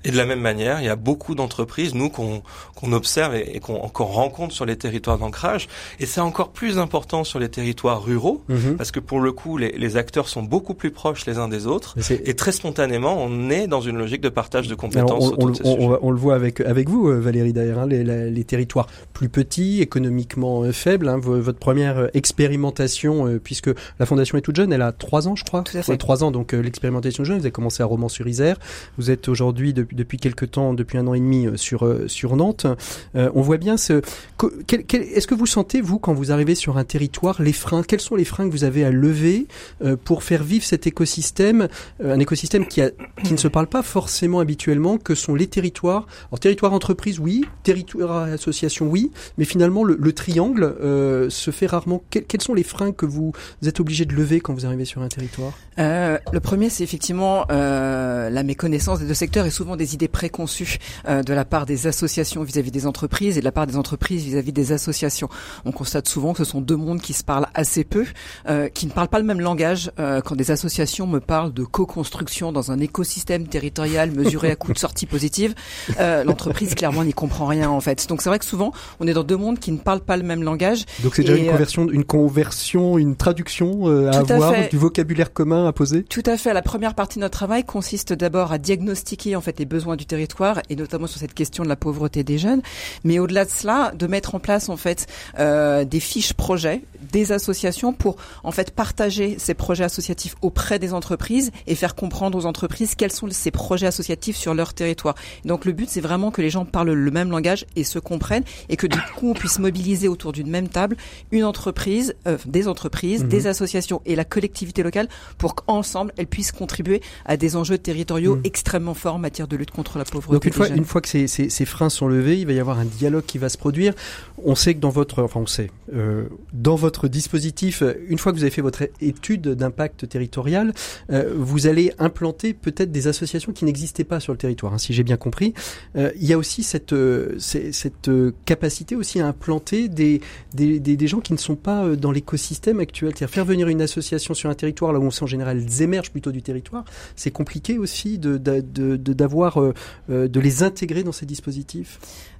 Et de la même manière, il y a beaucoup d'entreprises, nous, qu'on qu'on observe et, et qu'on qu rencontre sur les territoires d'ancrage. Et c'est encore plus important sur les territoires ruraux, mmh. parce que pour le coup, les, les, acteurs sont beaucoup plus proches les uns des autres. Et très spontanément, on est dans une logique de partage de compétences. Alors, on, on, on, on, le voit avec, avec vous, euh, Valérie, d'ailleurs, hein, les, les, territoires plus petits, économiquement euh, faibles. Hein, votre première euh, expérimentation, euh, puisque la fondation est toute jeune, elle a trois ans, je crois. Tout à fait. Trois ans, donc euh, l'expérimentation jeune. Vous avez commencé à Romans-sur-Isère. Vous êtes aujourd'hui, depuis, depuis quelques temps, depuis un an et demi, euh, sur, sur Nantes. Euh, on voit bien ce. Est-ce que vous sentez, vous, quand vous arrivez sur un territoire, les freins Quels sont les freins que vous avez à lever euh, pour faire vivre cet écosystème Un écosystème qui, a, qui ne se parle pas forcément habituellement, que sont les territoires? Alors, territoire entreprise, oui. Territoire association, oui. Mais finalement, le, le triangle euh, se fait rarement. Quels, sont les freins que vous êtes obligé de lever quand vous arrivez sur un territoire? Euh, Le premier, c'est effectivement euh, la méconnaissance des deux secteurs et souvent des idées préconçues euh, de la part des associations vis-à-vis -vis des entreprises et de la part des entreprises vis-à-vis -vis des associations. On constate souvent que ce sont deux mondes qui se parlent assez peu, euh, qui ne parlent pas le même langage. Euh, quand des associations me parlent de co-construction dans un écosystème territorial mesuré à coût de sortie positive, l'entreprise clairement n'y comprend rien en fait. Donc c'est vrai que souvent on est dans deux mondes qui ne parlent pas le même langage. Donc c'est déjà une conversion, une conversion, une traduction à avoir à du vocabulaire commun à poser? Tout à fait. La première partie de notre travail consiste d'abord à diagnostiquer en fait les besoins du territoire et notamment sur cette question de la pauvreté des jeunes, mais au-delà de cela, de mettre en place en fait euh, des fiches projets, des associations pour en fait partager ces projets associatifs auprès des entreprises et faire comprendre aux entreprises quels sont ces projets associatifs sur leur territoire. Donc le but c'est vraiment que les gens parlent le même langage et se comprennent et que du coup on puisse mobiliser autour d'une même table une entreprise, euh, des entreprises, Mhm. des associations et la collectivité locale pour qu'ensemble elles puissent contribuer à des enjeux territoriaux Mhm. extrêmement forts en matière de lutte contre la pauvreté. Donc une fois, jeunes. une fois que ces, ces, ces freins sont levés, il va y avoir un dialogue qui va se produire. On sait que dans votre, enfin on sait, euh, dans votre dispositif, une fois que vous avez fait votre étude d'impact territorial, euh, vous allez implanter peut-être des associations qui n'existaient pas sur le territoire, hein, si j'ai bien compris. Euh, il y a aussi cette, cette capacité aussi à implanter des, des, des, des gens qui ne sont pas dans l'écosystème actuel. C'est-à-dire faire venir une association sur un territoire là où on sait en général elles émergent plutôt du territoire. C'est compliqué aussi de, de, de- euh, euh, de les intégrer dans ces dispositifs?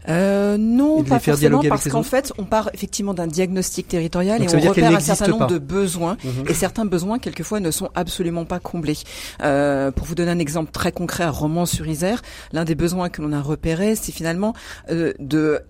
Euh, non, pas forcément, parce qu'en fait, on part effectivement d'un diagnostic territorial Donc et on repère un certain nombre pas. de besoins. Mhm. Et certains besoins, quelquefois, ne sont absolument pas comblés. Euh, pour vous donner un exemple très concret à Romans-sur-Isère, l'un des besoins que l'on a repéré, c'est finalement euh, de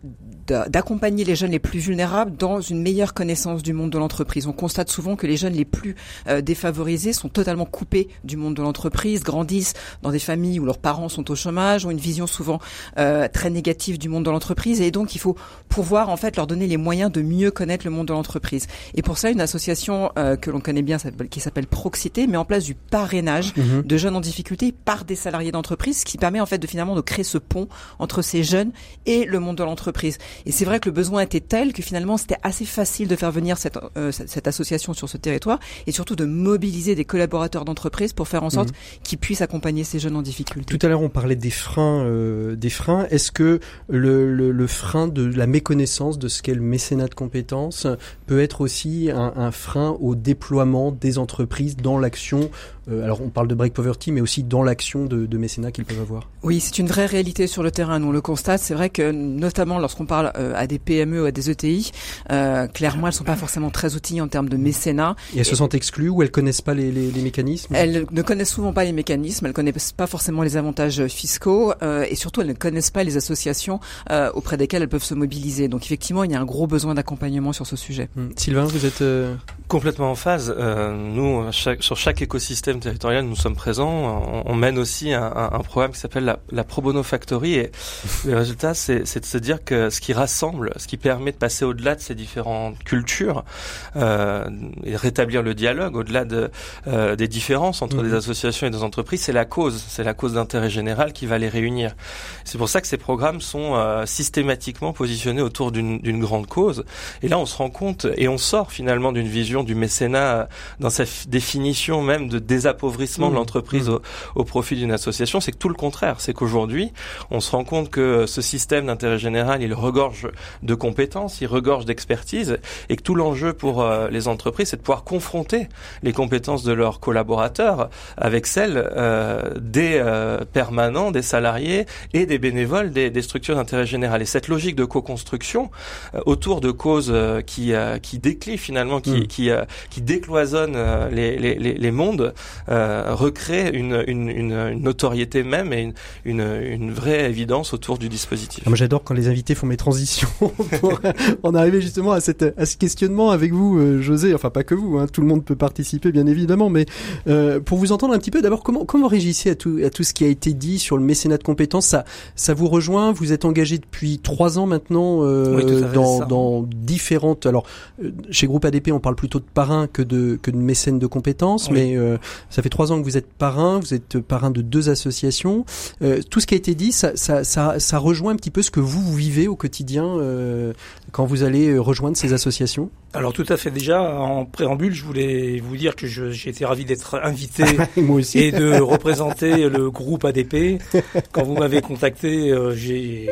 d'a- d'accompagner les jeunes les plus vulnérables dans une meilleure connaissance du monde de l'entreprise. On constate souvent que les jeunes les plus euh, défavorisés sont totalement coupés du monde de l'entreprise, grandissent dans des familles où leurs parents sont au chômage, ont une vision souvent euh, très négative du monde de l'entreprise, et donc il faut pouvoir en fait leur donner les moyens de mieux connaître le monde de l'entreprise. Et pour ça, une association euh, que l'on connaît bien, qui s'appelle Proxité, met en place du parrainage Mhm. de jeunes en difficulté par des salariés d'entreprise, ce qui permet en fait de finalement de créer ce pont entre ces jeunes et le monde de l'entreprise. Et c'est vrai que le besoin était tel que finalement c'était assez facile de faire venir cette, euh, cette association sur ce territoire et surtout de mobiliser des collaborateurs d'entreprise pour faire en sorte qu'ils puissent accompagner ces jeunes en difficulté. Tout à l'heure, on parlait des freins, euh, des freins. Est-ce que le, le, le, le, frein de la méconnaissance de ce qu'est le mécénat de compétences peut être aussi un, un frein au déploiement des entreprises dans l'action euh, alors on parle de break poverty, mais aussi dans l'action de, de mécénat qu'ils peuvent avoir. Oui, c'est une vraie réalité sur le terrain. Nous on le constate. C'est vrai que notamment lorsqu'on parle euh, à des PME ou à des ETI, euh, clairement elles sont pas forcément très outillées en termes de mécénat. Et elles se sentent exclues ou elles connaissent pas les, les, les, mécanismes? Elles ne connaissent souvent pas les mécanismes. Elles connaissent pas forcément les avantages fiscaux euh, et surtout elles ne connaissent pas les associations euh, auprès desquelles elles peuvent se mobiliser. Donc effectivement, il y a un gros besoin d'accompagnement sur ce sujet. Hum. Sylvain, vous êtes complètement en phase. nous, chaque, sur chaque écosystème territorial, nous sommes présents. On, on mène aussi un, un, un programme qui s'appelle la, la, Pro Bono Factory et le résultat, c'est de se dire que ce qui rassemble, ce qui permet de passer au-delà de ces différentes cultures euh, et rétablir le dialogue au-delà de, euh, des différences entre mmh. des associations et des entreprises, c'est la cause, c'est la cause d'intérêt général qui va les réunir. C'est pour ça que ces programmes sont euh, systématiquement positionnés autour d'une grande cause. Et là, on se rend compte et on sort finalement d'une vision du mécénat dans sa définition même de désappauvrissement de l'entreprise au, au, profit d'une association, c'est que tout le contraire. C'est qu'aujourd'hui, on se rend compte que ce système d'intérêt général, il regorge de compétences, il regorge d'expertise, et que tout l'enjeu pour euh, les entreprises, c'est de pouvoir confronter les compétences de leurs collaborateurs avec celles euh, des euh, permanents, des salariés et des bénévoles des, des structures d'intérêt général. Et cette logique de co-construction autour de causes qui qui déclient finalement, qui mmh. qui, qui décloisonnent les, les, les mondes, recrée une, une, une, notoriété même et une, une, une, vraie évidence autour du dispositif. Ah, moi j'adore quand les invités font mes transitions [LAUGHS] pour en arriver justement à, cette, à ce questionnement avec vous, euh, José. Enfin pas que vous, hein, tout le monde peut participer bien évidemment, mais euh, pour vous entendre un petit peu, d'abord comment comment réagissez à tout à tout ce qui a été dit sur le mécénat de compétences? Ça ça vous rejoint? Vous êtes engagé depuis trois ans maintenant euh, oui, dans, dans différentes. Alors euh, chez Groupe ADP, on parle plutôt de parrain que de que de mécène de compétences, oui. mais euh, ça fait trois ans que vous êtes parrain, vous êtes parrain de deux associations. Euh, tout ce qui a été dit, ça, ça, ça, ça, rejoint un petit peu ce que vous, vous vivez au quotidien euh, quand vous allez euh, rejoindre ces associations? Alors tout à fait. Déjà en préambule, je voulais vous dire que j'ai été ravi d'être invité [LAUGHS] et de représenter le groupe ADP. Quand vous m'avez contacté, euh, j'ai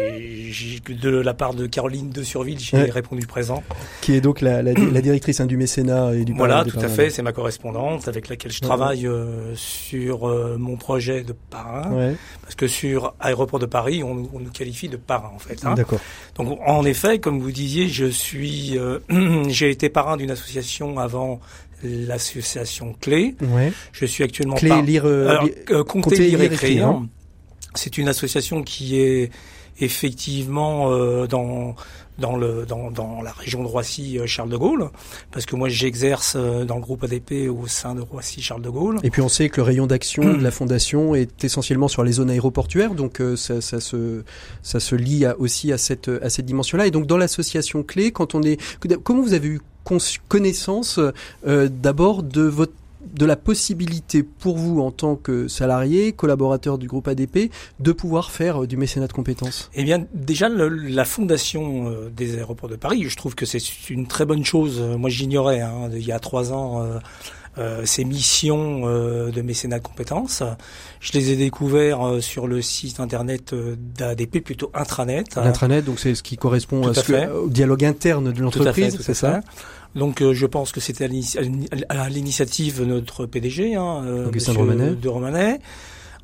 de la part de Caroline de Surville, j'ai ouais. répondu présent. Qui est donc la, la, la directrice hein, du mécénat et du. Voilà, tout à fait. C'est ma correspondante avec laquelle je travaille euh, sur euh, mon projet de parrain. Ouais. Parce que sur Aéroport de Paris, on, on nous qualifie de parrain en fait. Hein. D'accord. Donc en effet, comme vous disiez, je suis, euh, [CLEARS THROAT] j'ai été parrain d'une association avant l'association Clé. Ouais. Je suis actuellement Clé par... lire, euh, Alors, euh, compter, lire, écrire. écrire. C'est une association qui est effectivement euh, dans dans le dans, dans la région de Roissy Charles de Gaulle parce que moi j'exerce dans le groupe ADP au sein de Roissy Charles de Gaulle. Et puis on sait que le rayon d'action de la fondation est essentiellement sur les zones aéroportuaires donc euh, ça, ça se ça se lie à, aussi à cette à cette dimension-là et donc dans l'association clé quand on est comment vous avez eu connaissance euh, d'abord de votre de la possibilité pour vous en tant que salarié, collaborateur du groupe ADP, de pouvoir faire du mécénat de compétences Eh bien, déjà, le, la fondation euh, des aéroports de Paris, je trouve que c'est une très bonne chose. Moi, j'ignorais, hein, il y a trois ans, euh, euh, ces missions euh, de mécénat de compétences. Je les ai découverts euh, sur le site internet d'ADP, plutôt intranet. L'intranet, donc c'est ce qui correspond à ce que, au dialogue interne de l'entreprise, c'est ça donc euh, je pense que c'était à l'initiative de notre PDG, hein, euh, Augustin de Romanet. de Romanet,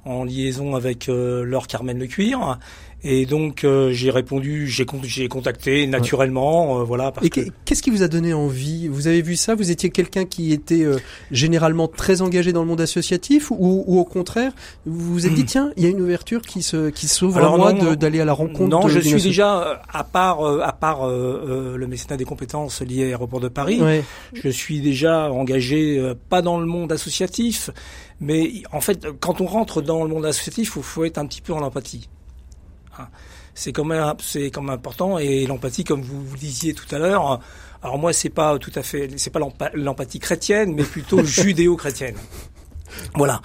en liaison avec euh, Laure Carmen Lecuir. Et donc euh, j'ai répondu, j'ai j'ai contacté naturellement, ouais. euh, voilà. Parce Et qu'est-ce qui vous a donné envie? Vous avez vu ça? Vous étiez quelqu'un qui était euh, généralement très engagé dans le monde associatif, ou, ou au contraire, vous vous êtes dit [CLEARS THROAT] tiens, il y a une ouverture qui se qui s'ouvre à moi d'aller à la rencontre. Non, je suis déjà à part à part le mécénat des compétences liées à l'aéroport de Paris, ouais. je suis déjà engagé pas dans le monde associatif, mais en fait, quand on rentre dans le monde associatif, il faut être un petit peu en empathie c'est quand même c'est quand même important et l'empathie comme vous, vous disiez tout à l'heure alors moi c'est pas tout à fait c'est pas l'empathie chrétienne mais plutôt [LAUGHS] judéo-chrétienne. Voilà.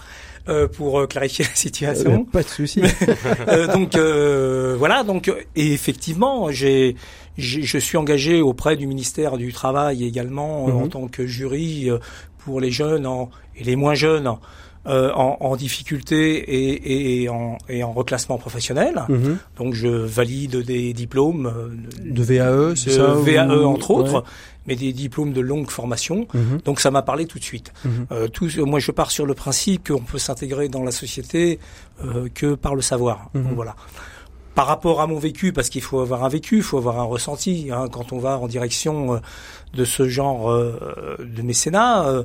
Euh, pour euh, clarifier la situation. Euh, pas de souci. [LAUGHS] Donc euh, voilà. Donc et effectivement j'ai je suis engagé auprès du ministère du travail également en tant que jury pour les jeunes en, et les moins jeunes euh, en, en, difficulté et, et, en, et, en, reclassement professionnel. Mhm. Donc je valide des diplômes euh, de VAE, c'est ça VAE entre autres. mais des diplômes de longue formation. Mhm. Donc ça m'a parlé tout de suite. Mhm. euh, tout, moi, je pars sur le principe qu'on peut s'intégrer dans la société euh, que par le savoir. Donc, voilà. Par rapport à mon vécu, parce qu'il faut avoir un vécu, il faut avoir un ressenti. Hein, quand on va en direction euh, de ce genre de mécénat,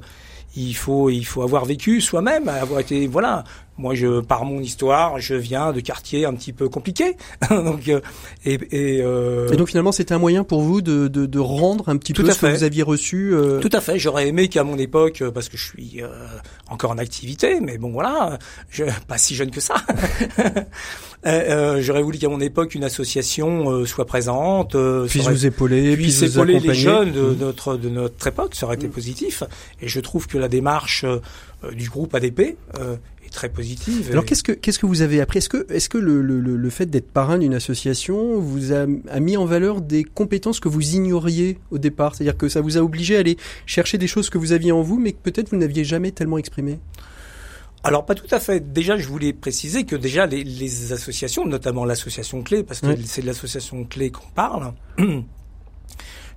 il faut il faut avoir vécu soi-même, avoir été voilà. Moi, je par mon histoire, je viens de quartiers un petit peu compliqués, [LAUGHS] donc euh, et et, euh... et, donc finalement, c'était un moyen pour vous de, de, de rendre un petit peu ce que vous aviez reçu. Euh... Tout à fait. J'aurais aimé qu'à mon époque, parce que je suis euh, encore en activité, mais bon voilà, je [LAUGHS] pas si jeune que ça. [LAUGHS] Euh, J'aurais voulu qu'à mon époque une association euh, soit présente, euh, puisse vous épauler, puisse, puisse épauler les jeunes de mmh. notre de notre époque, ça aurait été mmh. positif. Et je trouve que la démarche euh, du groupe ADP très positive. Alors qu'est-ce que qu'est-ce que vous avez appris? Est-ce que est-ce que le, le, le fait d'être parrain d'une association vous a, a, mis en valeur des compétences que vous ignoriez au départ? C'est-à-dire que ça vous a obligé à aller chercher des choses que vous aviez en vous, mais que peut-être vous n'aviez jamais tellement exprimées? Alors pas tout à fait. Déjà, je voulais préciser que déjà les, les associations, notamment l'association Clé, parce que oui. c'est de l'association Clé qu'on parle. [CLEARS THROAT]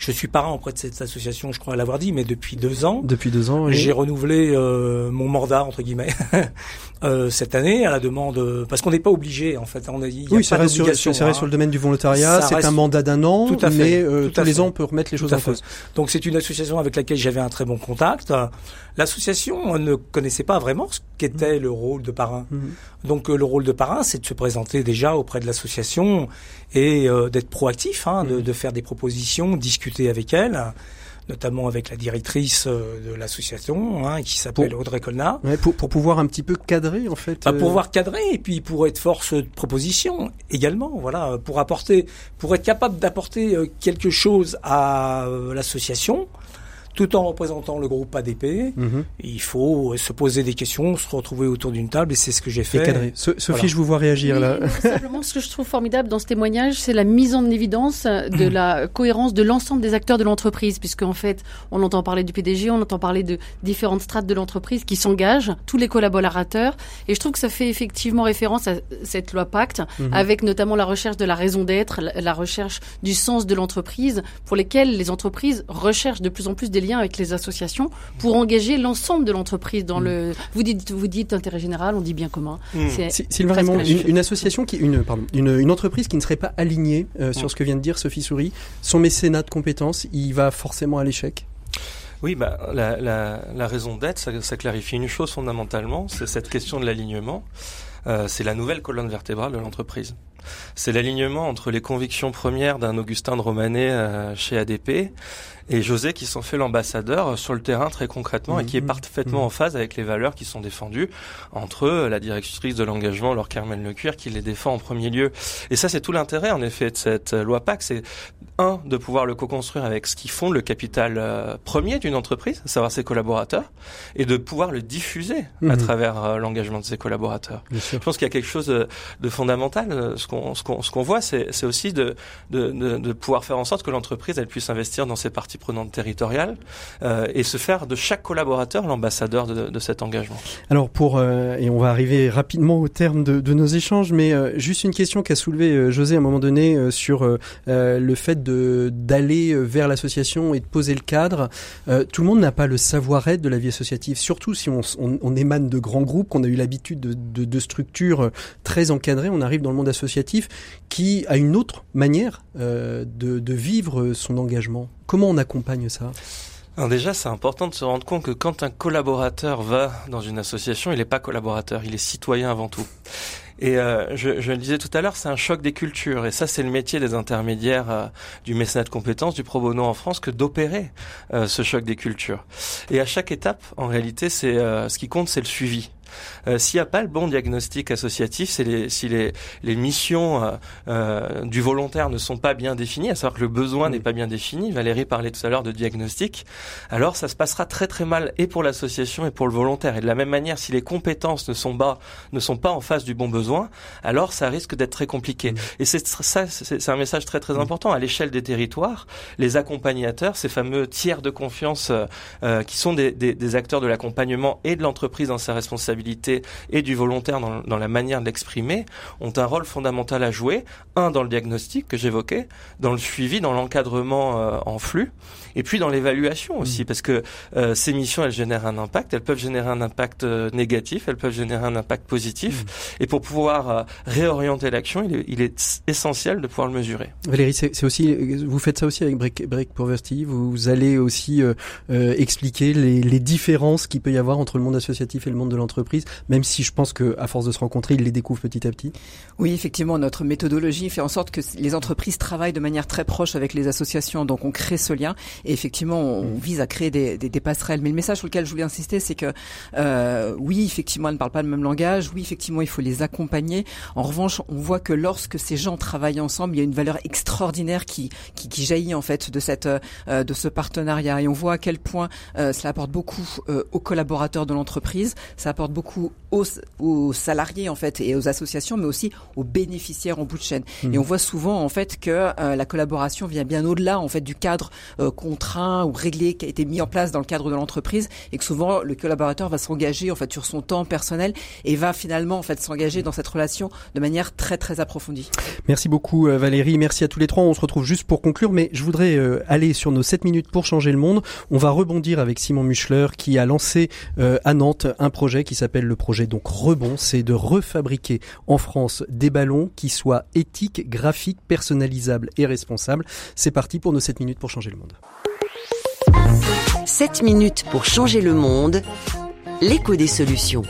Je suis parent auprès de cette association, je crois l'avoir dit, mais depuis deux ans. Depuis deux ans, oui. J'ai renouvelé euh, mon mandat entre guillemets [LAUGHS] euh, cette année à la demande, parce qu'on n'est pas obligé en fait. On a, y a oui, c'est vrai, sur, vrai hein. sur le domaine du volontariat. C'est un mandat d'un an, tout à fait, mais euh, tous les ans on peut remettre les choses en cause. Donc c'est une association avec laquelle j'avais un très bon contact. L'association ne connaissait pas vraiment ce qu'était mmh. le rôle de parrain. Mmh. Donc euh, le rôle de parrain, c'est de se présenter déjà auprès de l'association et euh, d'être proactif, hein, mmh. de, de, faire des propositions, discuter avec elle notamment avec la directrice euh, de l'association, hein, qui s'appelle Audrey Colna. Ouais, pour, pour, pouvoir un petit peu cadrer, en fait. Bah, pour pouvoir cadrer, et puis pour être force de proposition également, voilà, pour apporter, pour être capable d'apporter quelque chose à l'association, tout en représentant le groupe ADP. Mm -hmm. Il faut se poser des questions, se retrouver autour d'une table, et c'est ce que j'ai fait. Cadré. So Sophie, voilà. je vous vois réagir oui, là. simplement, ce que je trouve formidable dans ce témoignage, c'est la mise en évidence de la cohérence de l'ensemble des acteurs de l'entreprise, puisque en fait, on entend parler du PDG, on entend parler de différentes strates de l'entreprise qui s'engagent, tous les collaborateurs, et je trouve que ça fait effectivement référence à cette loi Pacte, mm -hmm. avec notamment la recherche de la raison d'être, la, la recherche du sens de l'entreprise, pour lesquelles les entreprises recherchent de plus en plus des liens avec les associations pour engager l'ensemble de l'entreprise dans mmh. le. Vous dites, vous dites intérêt général, on dit bien commun. Mmh. C'est vraiment une, une, association qui, une, pardon, une, une, entreprise qui ne serait pas alignée euh, sur mmh. ce que vient de dire Sophie Souris, son mécénat de compétences, il va forcément à l'échec? Oui, bah, la, la, la raison d'être, ça, ça, clarifie une chose fondamentalement, c'est cette question de l'alignement. Euh, c'est la nouvelle colonne vertébrale de l'entreprise. C'est l'alignement entre les convictions premières d'un Augustin de Romanet euh, chez ADP et José qui s'en fait l'ambassadeur sur le terrain très concrètement mmh, et qui est parfaitement mmh. en phase avec les valeurs qui sont défendues entre la directrice de l'engagement, Laure Carmel Lecuir, qui les défend en premier lieu. Et ça, c'est tout l'intérêt en effet de cette loi PAC, c'est un de pouvoir le co-construire avec ce qui fonde le capital euh, premier d'une entreprise, à savoir ses collaborateurs, et de pouvoir le diffuser mmh. à travers euh, l'engagement de ses collaborateurs. Je pense qu'il y a quelque chose de, de fondamental. Ce ce qu'on voit, c'est aussi de, pouvoir faire en sorte que l'entreprise elle puisse investir dans ses parties prenante territoriale euh, et se faire de chaque collaborateur l'ambassadeur de, cet engagement. Alors pour euh, et on va arriver rapidement au terme de, nos échanges, mais euh, juste une question qu'a soulevé José à un moment donné sur le fait d'aller vers l'association et de poser le cadre. tout le monde n'a pas le savoir-être de la vie associative, surtout si on, émane de grands groupes, qu'on a eu l'habitude de, de, de structures très encadrées. On arrive dans le monde associatif qui a une autre manière de, de vivre son engagement. Comment on accompagne ça? Déjà, c'est important de se rendre compte que quand un collaborateur va dans une association, il n'est pas collaborateur, il est citoyen avant tout. Et euh, je, le disais tout à l'heure, c'est un choc des cultures. Et ça, c'est le métier des intermédiaires euh, du mécénat de compétences, du pro bono en France, que d'opérer euh, ce choc des cultures. Et à chaque étape, en réalité, euh, ce qui compte, c'est le suivi. Euh, S'il n'y a pas le bon diagnostic associatif, les, si les, les missions euh, euh, du volontaire ne sont pas bien définies, à savoir que le besoin mmh. n'est pas bien défini, Valérie parlait tout à l'heure de diagnostic, alors ça se passera très très mal et pour l'association et pour le volontaire. Et de la même manière, si les compétences ne sont pas, ne sont pas en face du bon besoin, alors ça risque d'être très compliqué. Mmh. Et c'est ça, c'est un message très très mmh. important. À l'échelle des territoires, les accompagnateurs, ces fameux tiers de confiance euh, qui sont des, des, des acteurs de l'accompagnement et de l'entreprise dans sa responsabilité, responsabilité et du volontaire dans, dans la manière de l'exprimer ont un rôle fondamental à jouer. Un dans le diagnostic que j'évoquais, dans le suivi, dans l'encadrement euh, en flux, et puis dans l'évaluation aussi, mmh. parce que euh, ces missions elles génèrent un impact, elles peuvent générer un impact euh, négatif, elles peuvent générer un impact positif, mmh. et pour pouvoir réorienter l'action, il, il, est essentiel de pouvoir le mesurer. Valérie, c'est aussi vous faites ça aussi avec Break, Break Poverty, vous, allez aussi expliquer les, les différences qu'il peut y avoir entre le monde associatif et le monde de l'entreprise, même si je pense que à force de se rencontrer, ils les découvrent petit à petit. Oui, effectivement, notre méthodologie fait en sorte que les entreprises travaillent de manière très proche avec les associations, donc on crée ce lien et effectivement on, mm. vise à créer des, des, des, passerelles. Mais le message sur lequel je voulais insister, c'est que euh, oui, effectivement, elles ne parlent pas le même langage. Oui, effectivement, il faut les accompagner. En revanche, on voit que lorsque ces gens travaillent ensemble, il y a une valeur extraordinaire qui qui, qui jaillit en fait de cette euh, de ce partenariat et on voit à quel point euh, cela apporte beaucoup euh, aux collaborateurs de l'entreprise, ça apporte beaucoup aux, aux salariés en fait et aux associations, mais aussi aux bénéficiaires en bout de chaîne. Et on voit souvent en fait que euh, la collaboration vient bien au-delà en fait du cadre euh, contraint ou réglé qui a été mis en place dans le cadre de l'entreprise et que souvent le collaborateur va s'engager en fait sur son temps personnel et va finalement en fait s'engager dans cette relation de manière très très approfondie. Merci beaucoup euh, Valérie, merci à tous les trois. On se retrouve juste pour conclure, mais je voudrais aller sur nos 7 minutes pour changer le monde. On va rebondir avec Simon Muchler qui a lancé à Nantes un projet qui s'appelle le projet donc Rebond, c'est de refabriquer en France des ballons qui soient éthiques, graphiques, personnalisables et responsables. C'est parti pour nos 7 minutes pour changer le monde. 7 minutes pour changer le monde, l'écho des solutions.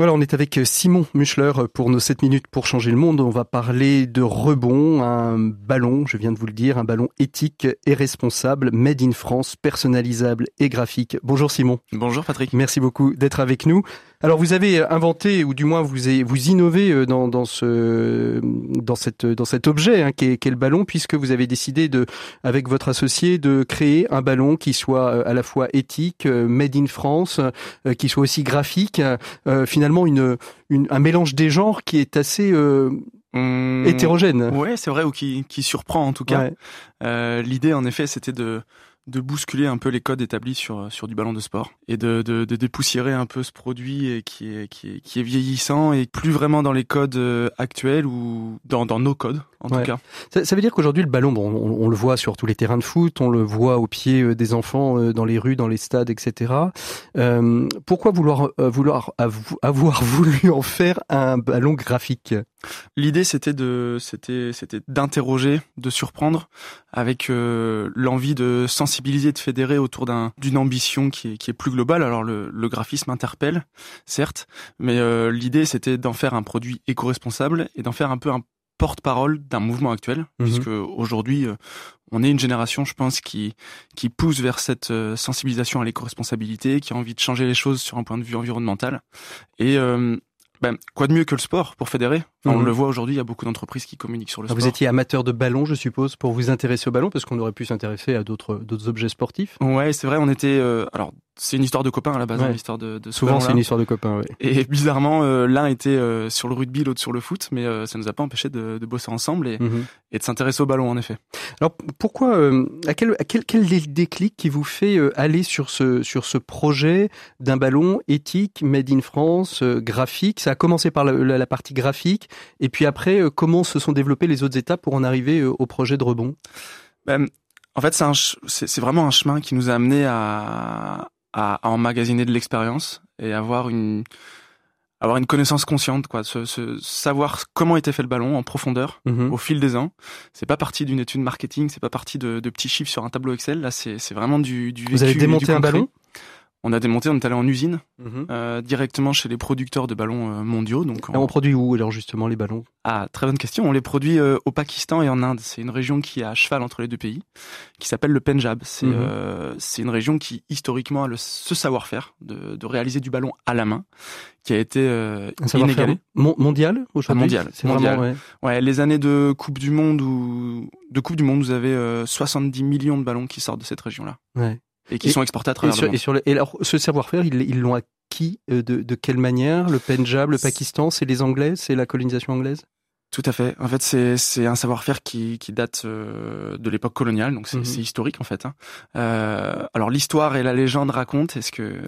Voilà, on est avec Simon Muchler pour nos 7 minutes pour changer le monde. On va parler de rebond, un ballon, je viens de vous le dire, un ballon éthique et responsable, made in France, personnalisable et graphique. Bonjour Simon. Bonjour Patrick. Merci beaucoup d'être avec nous. Alors vous avez inventé ou du moins vous vous innovez euh, dans, dans ce dans cette dans cet objet hein, qui, est, le ballon puisque vous avez décidé de avec votre associé de créer un ballon qui soit euh, à la fois éthique, euh, made in France, qui soit aussi graphique, finalement une, un mélange des genres qui est assez mmh. hétérogène. Ouais, c'est vrai ou qui qui surprend en tout cas. L'idée en effet c'était de de bousculer un peu les codes établis sur sur du ballon de sport et de, de, de dépoussiérer un peu ce produit qui est, qui est qui est vieillissant et plus vraiment dans les codes euh, actuels ou dans dans nos codes en tout cas. Ça, ça veut dire qu'aujourd'hui le ballon, bon, on, le voit sur tous les terrains de foot, on le voit au pied euh, des enfants euh, dans les rues, dans les stades, etc. Euh, pourquoi vouloir vouloir avoir [LAUGHS] voulu en faire un ballon graphique? L'idée c'était de c'était c'était d'interroger, de surprendre avec l'envie de sensibiliser, de fédérer autour d'un d'une ambition qui est qui est plus globale. Alors le, le graphisme interpelle, certes, mais l'idée c'était d'en faire un produit éco-responsable et d'en faire un peu un porte-parole d'un mouvement actuel, mhm. puisque aujourd'hui, euh, on est une génération, je pense, qui qui pousse vers cette euh, sensibilisation à l'éco-responsabilité, qui a envie de changer les choses sur un point de vue environnemental. Et euh, ben, quoi de mieux que le sport pour fédérer? On mhm. le voit aujourd'hui, il y a beaucoup d'entreprises qui communiquent sur le sport. Vous étiez amateur de ballon, je suppose, pour vous intéresser au ballon, parce qu'on aurait pu s'intéresser à d'autres d'autres objets sportifs? Ouais, c'est vrai. On était alors c'est une histoire de copains à la base, une histoire de, de Souvent, c'est une histoire de copains, oui. Et bizarrement, euh, l'un était euh, sur le rugby, l'autre sur le foot, mais euh, ça nous a pas empêché de, de bosser ensemble et, mhm. et de s'intéresser au ballon, en effet. Alors, pourquoi, à quel, à quel, quel déclic qui vous fait aller sur ce, sur ce projet d'un ballon éthique, made in France, graphique? Ça a commencé par la, la, partie graphique, et puis après, comment se sont développées les autres étapes pour en arriver au projet de rebond? Ben, en fait, c'est vraiment un chemin qui nous a amené à, à, à emmagasiner de l'expérience et avoir une avoir une connaissance consciente, quoi, savoir comment était fait le ballon en profondeur mhm. au fil des ans. C'est pas parti d'une étude marketing, c'est pas parti de, de, petits chiffres sur un tableau Excel. Là, c'est vraiment du, du Vous avez démonté un ballon? On a démonté, on est allé en usine, mhm. euh, directement chez les producteurs de ballons euh, mondiaux. Donc on... on produit où alors justement les ballons? Ah, très bonne question. On les produit euh, au Pakistan et en Inde. C'est une région qui est à cheval entre les deux pays, qui s'appelle le Punjab. C'est mhm. une région qui historiquement a le, ce savoir-faire de, de, réaliser du ballon à la main, qui a été inégalé. mondial ah, Mondial. C'est mondial. ouais. ouais. les années de Coupe du Monde ou de Coupe du Monde, vous avez 70 millions de ballons qui sortent de cette région-là. Ouais et qui sont exportés à travers et sur, le monde. Et, alors, ce savoir-faire, ils l'ont acquis euh, de, de quelle manière? Le Pendjab, le Pakistan, c'est les Anglais, c'est la colonisation anglaise? Tout à fait. En fait, c'est c'est un savoir-faire qui qui date euh, de l'époque coloniale, donc c'est Mhm. historique en fait. hein. Euh, alors l'histoire et la légende racontent. Est-ce que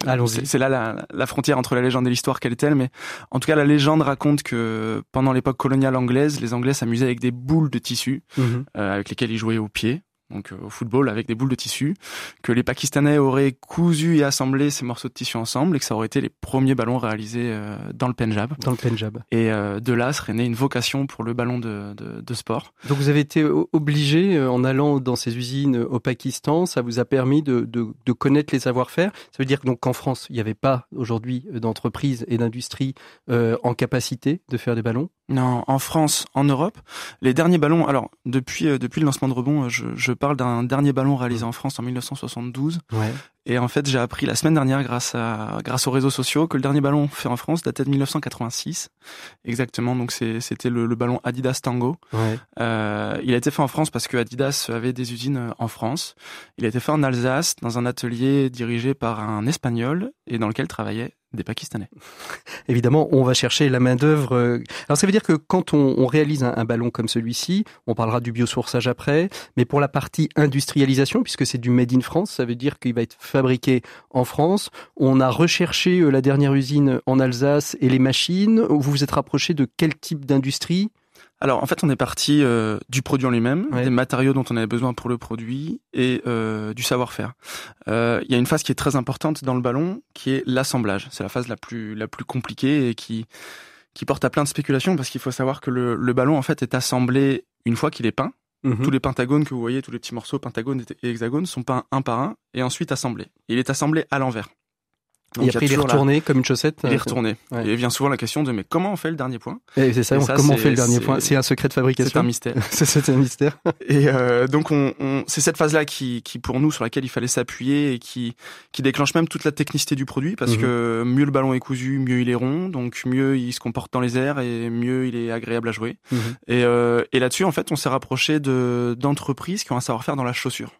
c'est là la, la frontière entre la légende et l'histoire quelle est-elle? Mais en tout cas, la légende raconte que pendant l'époque coloniale anglaise, les Anglais s'amusaient avec des boules de tissu Mhm. euh, avec lesquelles ils jouaient au pied. Donc euh, au football avec des boules de tissu, que les Pakistanais auraient cousu et assemblé ces morceaux de tissu ensemble et que ça aurait été les premiers ballons réalisés euh, dans le Pendjab. Dans le Pendjab. Et euh, de là serait née une vocation pour le ballon de, de, de sport. Donc vous avez été obligé, en allant dans ces usines au Pakistan, ça vous a permis de, de, connaître les savoir-faire. Ça veut dire donc qu'en France, il n'y avait pas aujourd'hui d'entreprise et d'industrie euh, en capacité de faire des ballons? Non, en France, en Europe, les derniers ballons. Alors depuis euh, depuis le lancement de rebond, je, je parle d'un dernier ballon réalisé en France en 1972. Ouais. Et en fait, j'ai appris la semaine dernière, grâce à grâce aux réseaux sociaux, que le dernier ballon fait en France datait de 1986, exactement. Donc c'était le, le ballon Adidas Tango. Ouais. Euh, il a été fait en France parce que Adidas avait des usines euh, en France. Il a été fait en Alsace dans un atelier dirigé par un Espagnol et dans lequel travaillaient des Pakistanais. [LAUGHS] Évidemment, on va chercher la main d'œuvre. euh. Alors ça veut dire que quand on, on réalise un, un ballon comme celui-ci, on parlera du biosourçage après, mais pour la partie industrialisation, puisque c'est du made in France, ça veut dire qu'il va être fabriqué en France. On a recherché euh, la dernière usine en Alsace et les machines. Vous vous êtes rapproché de quel type d'industrie? Alors en fait, on est parti euh, du produit en lui-même, Ouais. des matériaux dont on avait besoin pour le produit et euh, du savoir-faire. Euh, Il y a une phase qui est très importante dans le ballon, qui est l'assemblage. C'est la phase la plus la plus compliquée et qui qui porte à plein de spéculations parce qu'il faut savoir que le, le ballon en fait est assemblé une fois qu'il est peint. Mhm. Tous les pentagones que vous voyez, tous les petits morceaux pentagones et hexagones sont peints un par un et ensuite assemblés. Il est assemblé à l'envers. Donc, Et après, il est la- retourné comme une chaussette. Il est euh, retourné. Ouais. Et vient souvent la question de mais comment on fait le dernier point? Et c'est ça, ça, comment on c'est- fait le dernier c'est- point? C'est un secret de C'est fabrication un mystère. [LAUGHS] C'est c'est un mystère. Et euh, donc on, on- c'est cette phase-là qui, qui pour nous sur laquelle il fallait s'appuyer et qui qui déclenche même toute la technicité du produit parce Mhm. que mieux le ballon est cousu, mieux il est rond, donc mieux il se comporte dans les airs et mieux il est agréable à jouer. Mhm. Et, euh, et là-dessus en fait on s'est rapproché de d'entreprises qui ont un savoir-faire dans la chaussure.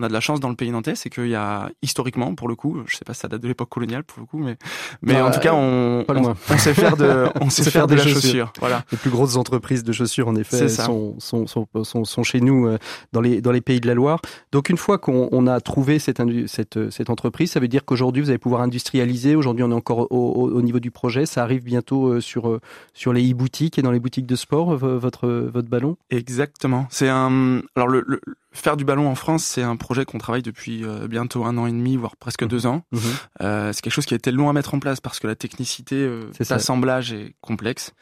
On a de la chance dans le pays nantais, c'est qu'il y a historiquement, pour le coup, je sais pas si ça date de l'époque coloniale pour le coup, mais mais Bah, en tout cas on loin. on, on sait faire de on [LAUGHS] sait faire de la chaussure. Voilà. Les plus grosses entreprises de chaussures, en effet, sont, sont, sont, sont, chez nous euh, dans les, dans les pays de la Loire. Donc, une fois qu'on on a trouvé cette, cette, euh, cette entreprise, ça veut dire qu'aujourd'hui, vous allez pouvoir industrialiser. Aujourd'hui, on est encore au, au, au niveau du projet. Ça arrive bientôt euh, sur, euh, sur les e-boutiques et dans les boutiques de sport, euh, votre, votre ballon? Exactement. C'est un. Alors le, le- faire du ballon en France, c'est un projet qu'on travaille depuis euh, bientôt un an et demi, voire presque Mhm. deux ans. Euh, c'est quelque chose qui a été long à mettre en place parce que la technicité euh, d'assemblage est complexe,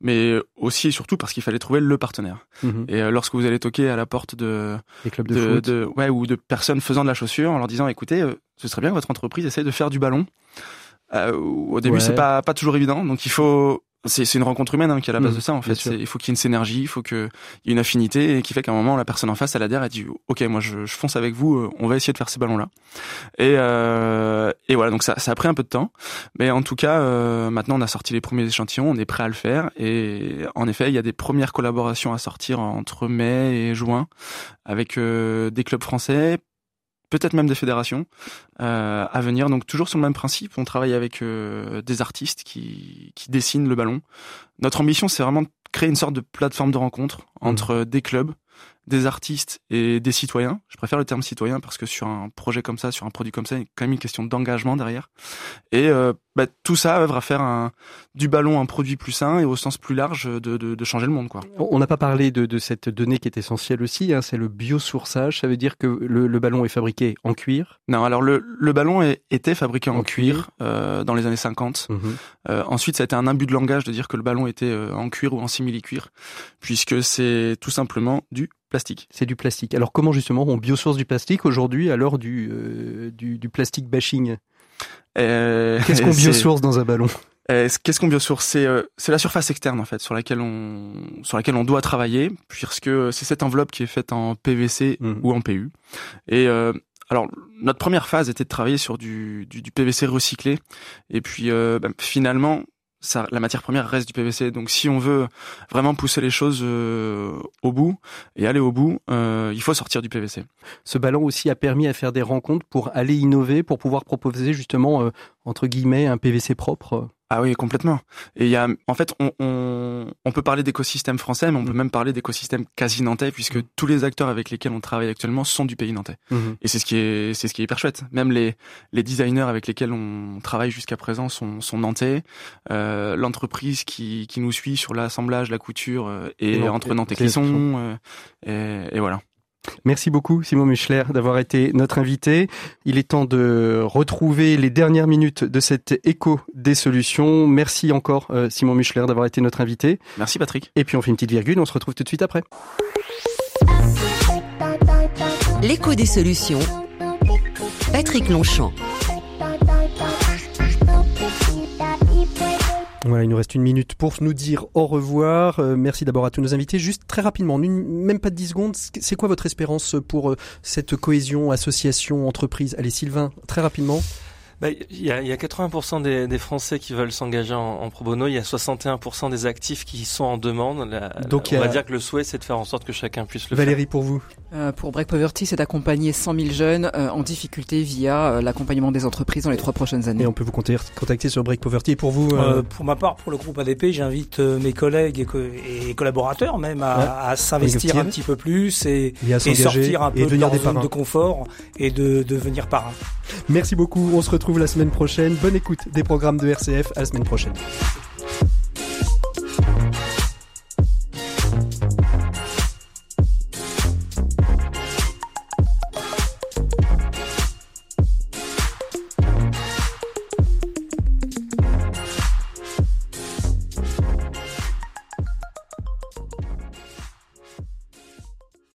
mais aussi et surtout parce qu'il fallait trouver le partenaire. Mhm. Et euh, lorsque vous allez toquer à la porte de, Les clubs de, de, foot. de- ouais ou de personnes faisant de la chaussure en leur disant écoutez, euh, ce serait bien que votre entreprise essaye de faire du ballon. Euh, au début, Ouais. c'est pas pas toujours évident, donc il faut c'est une rencontre humaine hein, qui est à la base Mhm, de ça en fait. Il faut qu'il y ait une synergie, il faut qu'il y ait une affinité et qui fait qu'à un moment la personne en face elle adhère et dit ok moi je, je fonce avec vous, euh, on va essayer de faire ces ballons là. Et euh, et voilà donc ça ça a pris un peu de temps, mais en tout cas euh, maintenant on a sorti les premiers échantillons, on est prêt à le faire et en effet il y a des premières collaborations à sortir entre mai et juin avec euh, des clubs français peut-être même des fédérations euh, à venir. Donc toujours sur le même principe, on travaille avec euh, des artistes qui, qui dessinent le ballon. Notre ambition, c'est vraiment de créer une sorte de plateforme de rencontre entre des clubs, des artistes et des citoyens. Je préfère le terme citoyen parce que sur un projet comme ça, sur un produit comme ça, il y a quand même une question d'engagement derrière. Et euh, bah, tout ça œuvre à faire un, du ballon un produit plus sain et au sens plus large de, de, de changer le monde. quoi. On n'a pas parlé de, de cette donnée qui est essentielle aussi, hein, c'est le biosourçage. Ça veut dire que le, le ballon est fabriqué en cuir? Non, alors le, le ballon est- était fabriqué en, En cuir, cuir. euh, dans les années 50. Euh, ensuite, ça a été un imbut de langage de dire que le ballon était euh, en cuir ou en simili-cuir, puisque c'est tout simplement du plastique. C'est du plastique. Alors comment justement on biosource du plastique aujourd'hui à l'heure du, euh, du, du plastic bashing? Qu'est-ce qu'on [LAUGHS] biosource dans un ballon euh, Qu'est-ce qu'on biosource C'est euh, c'est la surface externe en fait sur laquelle on sur laquelle on doit travailler, puisque c'est cette enveloppe qui est faite en PVC Mhm. ou en PU. Et euh, alors notre première phase était de travailler sur du, du, du PVC recyclé, et puis euh, bah, finalement ça, la matière première reste du PVC. Donc si on veut vraiment pousser les choses euh, au bout et aller au bout, euh, il faut sortir du PVC. Ce ballon aussi a permis à faire des rencontres pour aller innover, pour pouvoir proposer justement, euh, entre guillemets, un PVC propre. Ah oui, complètement. Et il y a, en fait, on, on, on peut parler d'écosystème français, mais on peut Mm. même parler d'écosystème quasi nantais, puisque tous les acteurs avec lesquels on travaille actuellement sont du pays nantais. Mhm. Et c'est ce qui est, c'est ce qui est hyper chouette. Même les, les designers avec lesquels on travaille jusqu'à présent sont, sont nantais. Euh, L'entreprise qui, qui nous suit sur l'assemblage, la couture, euh, Et entre Nantes et. Clisson. euh, et, et voilà. Merci beaucoup Simon Muchler d'avoir été notre invité. Il est temps de retrouver les dernières minutes de cet écho des solutions. Merci encore euh, Simon Muchler d'avoir été notre invité. Merci Patrick. Et puis on fait une petite virgule, on se retrouve tout de suite après. L'écho des solutions. Patrick Longchamp. Voilà, il nous reste une minute pour nous dire au revoir. Euh, merci d'abord à tous nos invités. Juste très rapidement, une, même pas de 10 secondes, c'est quoi votre espérance pour euh, cette cohésion, association, entreprise? Allez Sylvain, très rapidement. Bah, Il y, a, il y a 80% des, des Français qui veulent s'engager en, en pro bono. Il y a 61% des actifs qui sont en demande. La- Donc, on a- va dire que le souhait, c'est de faire en sorte que chacun puisse le Valérie, pour vous Euh, pour Break Poverty, c'est d'accompagner 100 000 jeunes euh, en difficulté via euh, l'accompagnement des entreprises dans les trois prochaines années. Et on peut vous contacter, sur Break Poverty. Et pour vous euh, Euh, pour ma part, pour le groupe ADP, j'invite mes collègues et, co- et collaborateurs même à, Ouais. à s'investir Investir. un petit peu plus et, Et à et s'engager sortir un et peu de devenir leur des zone de confort et de devenir parrain. Merci beaucoup. On se retrouve la semaine prochaine. Bonne écoute des programmes de RCF. À la semaine prochaine.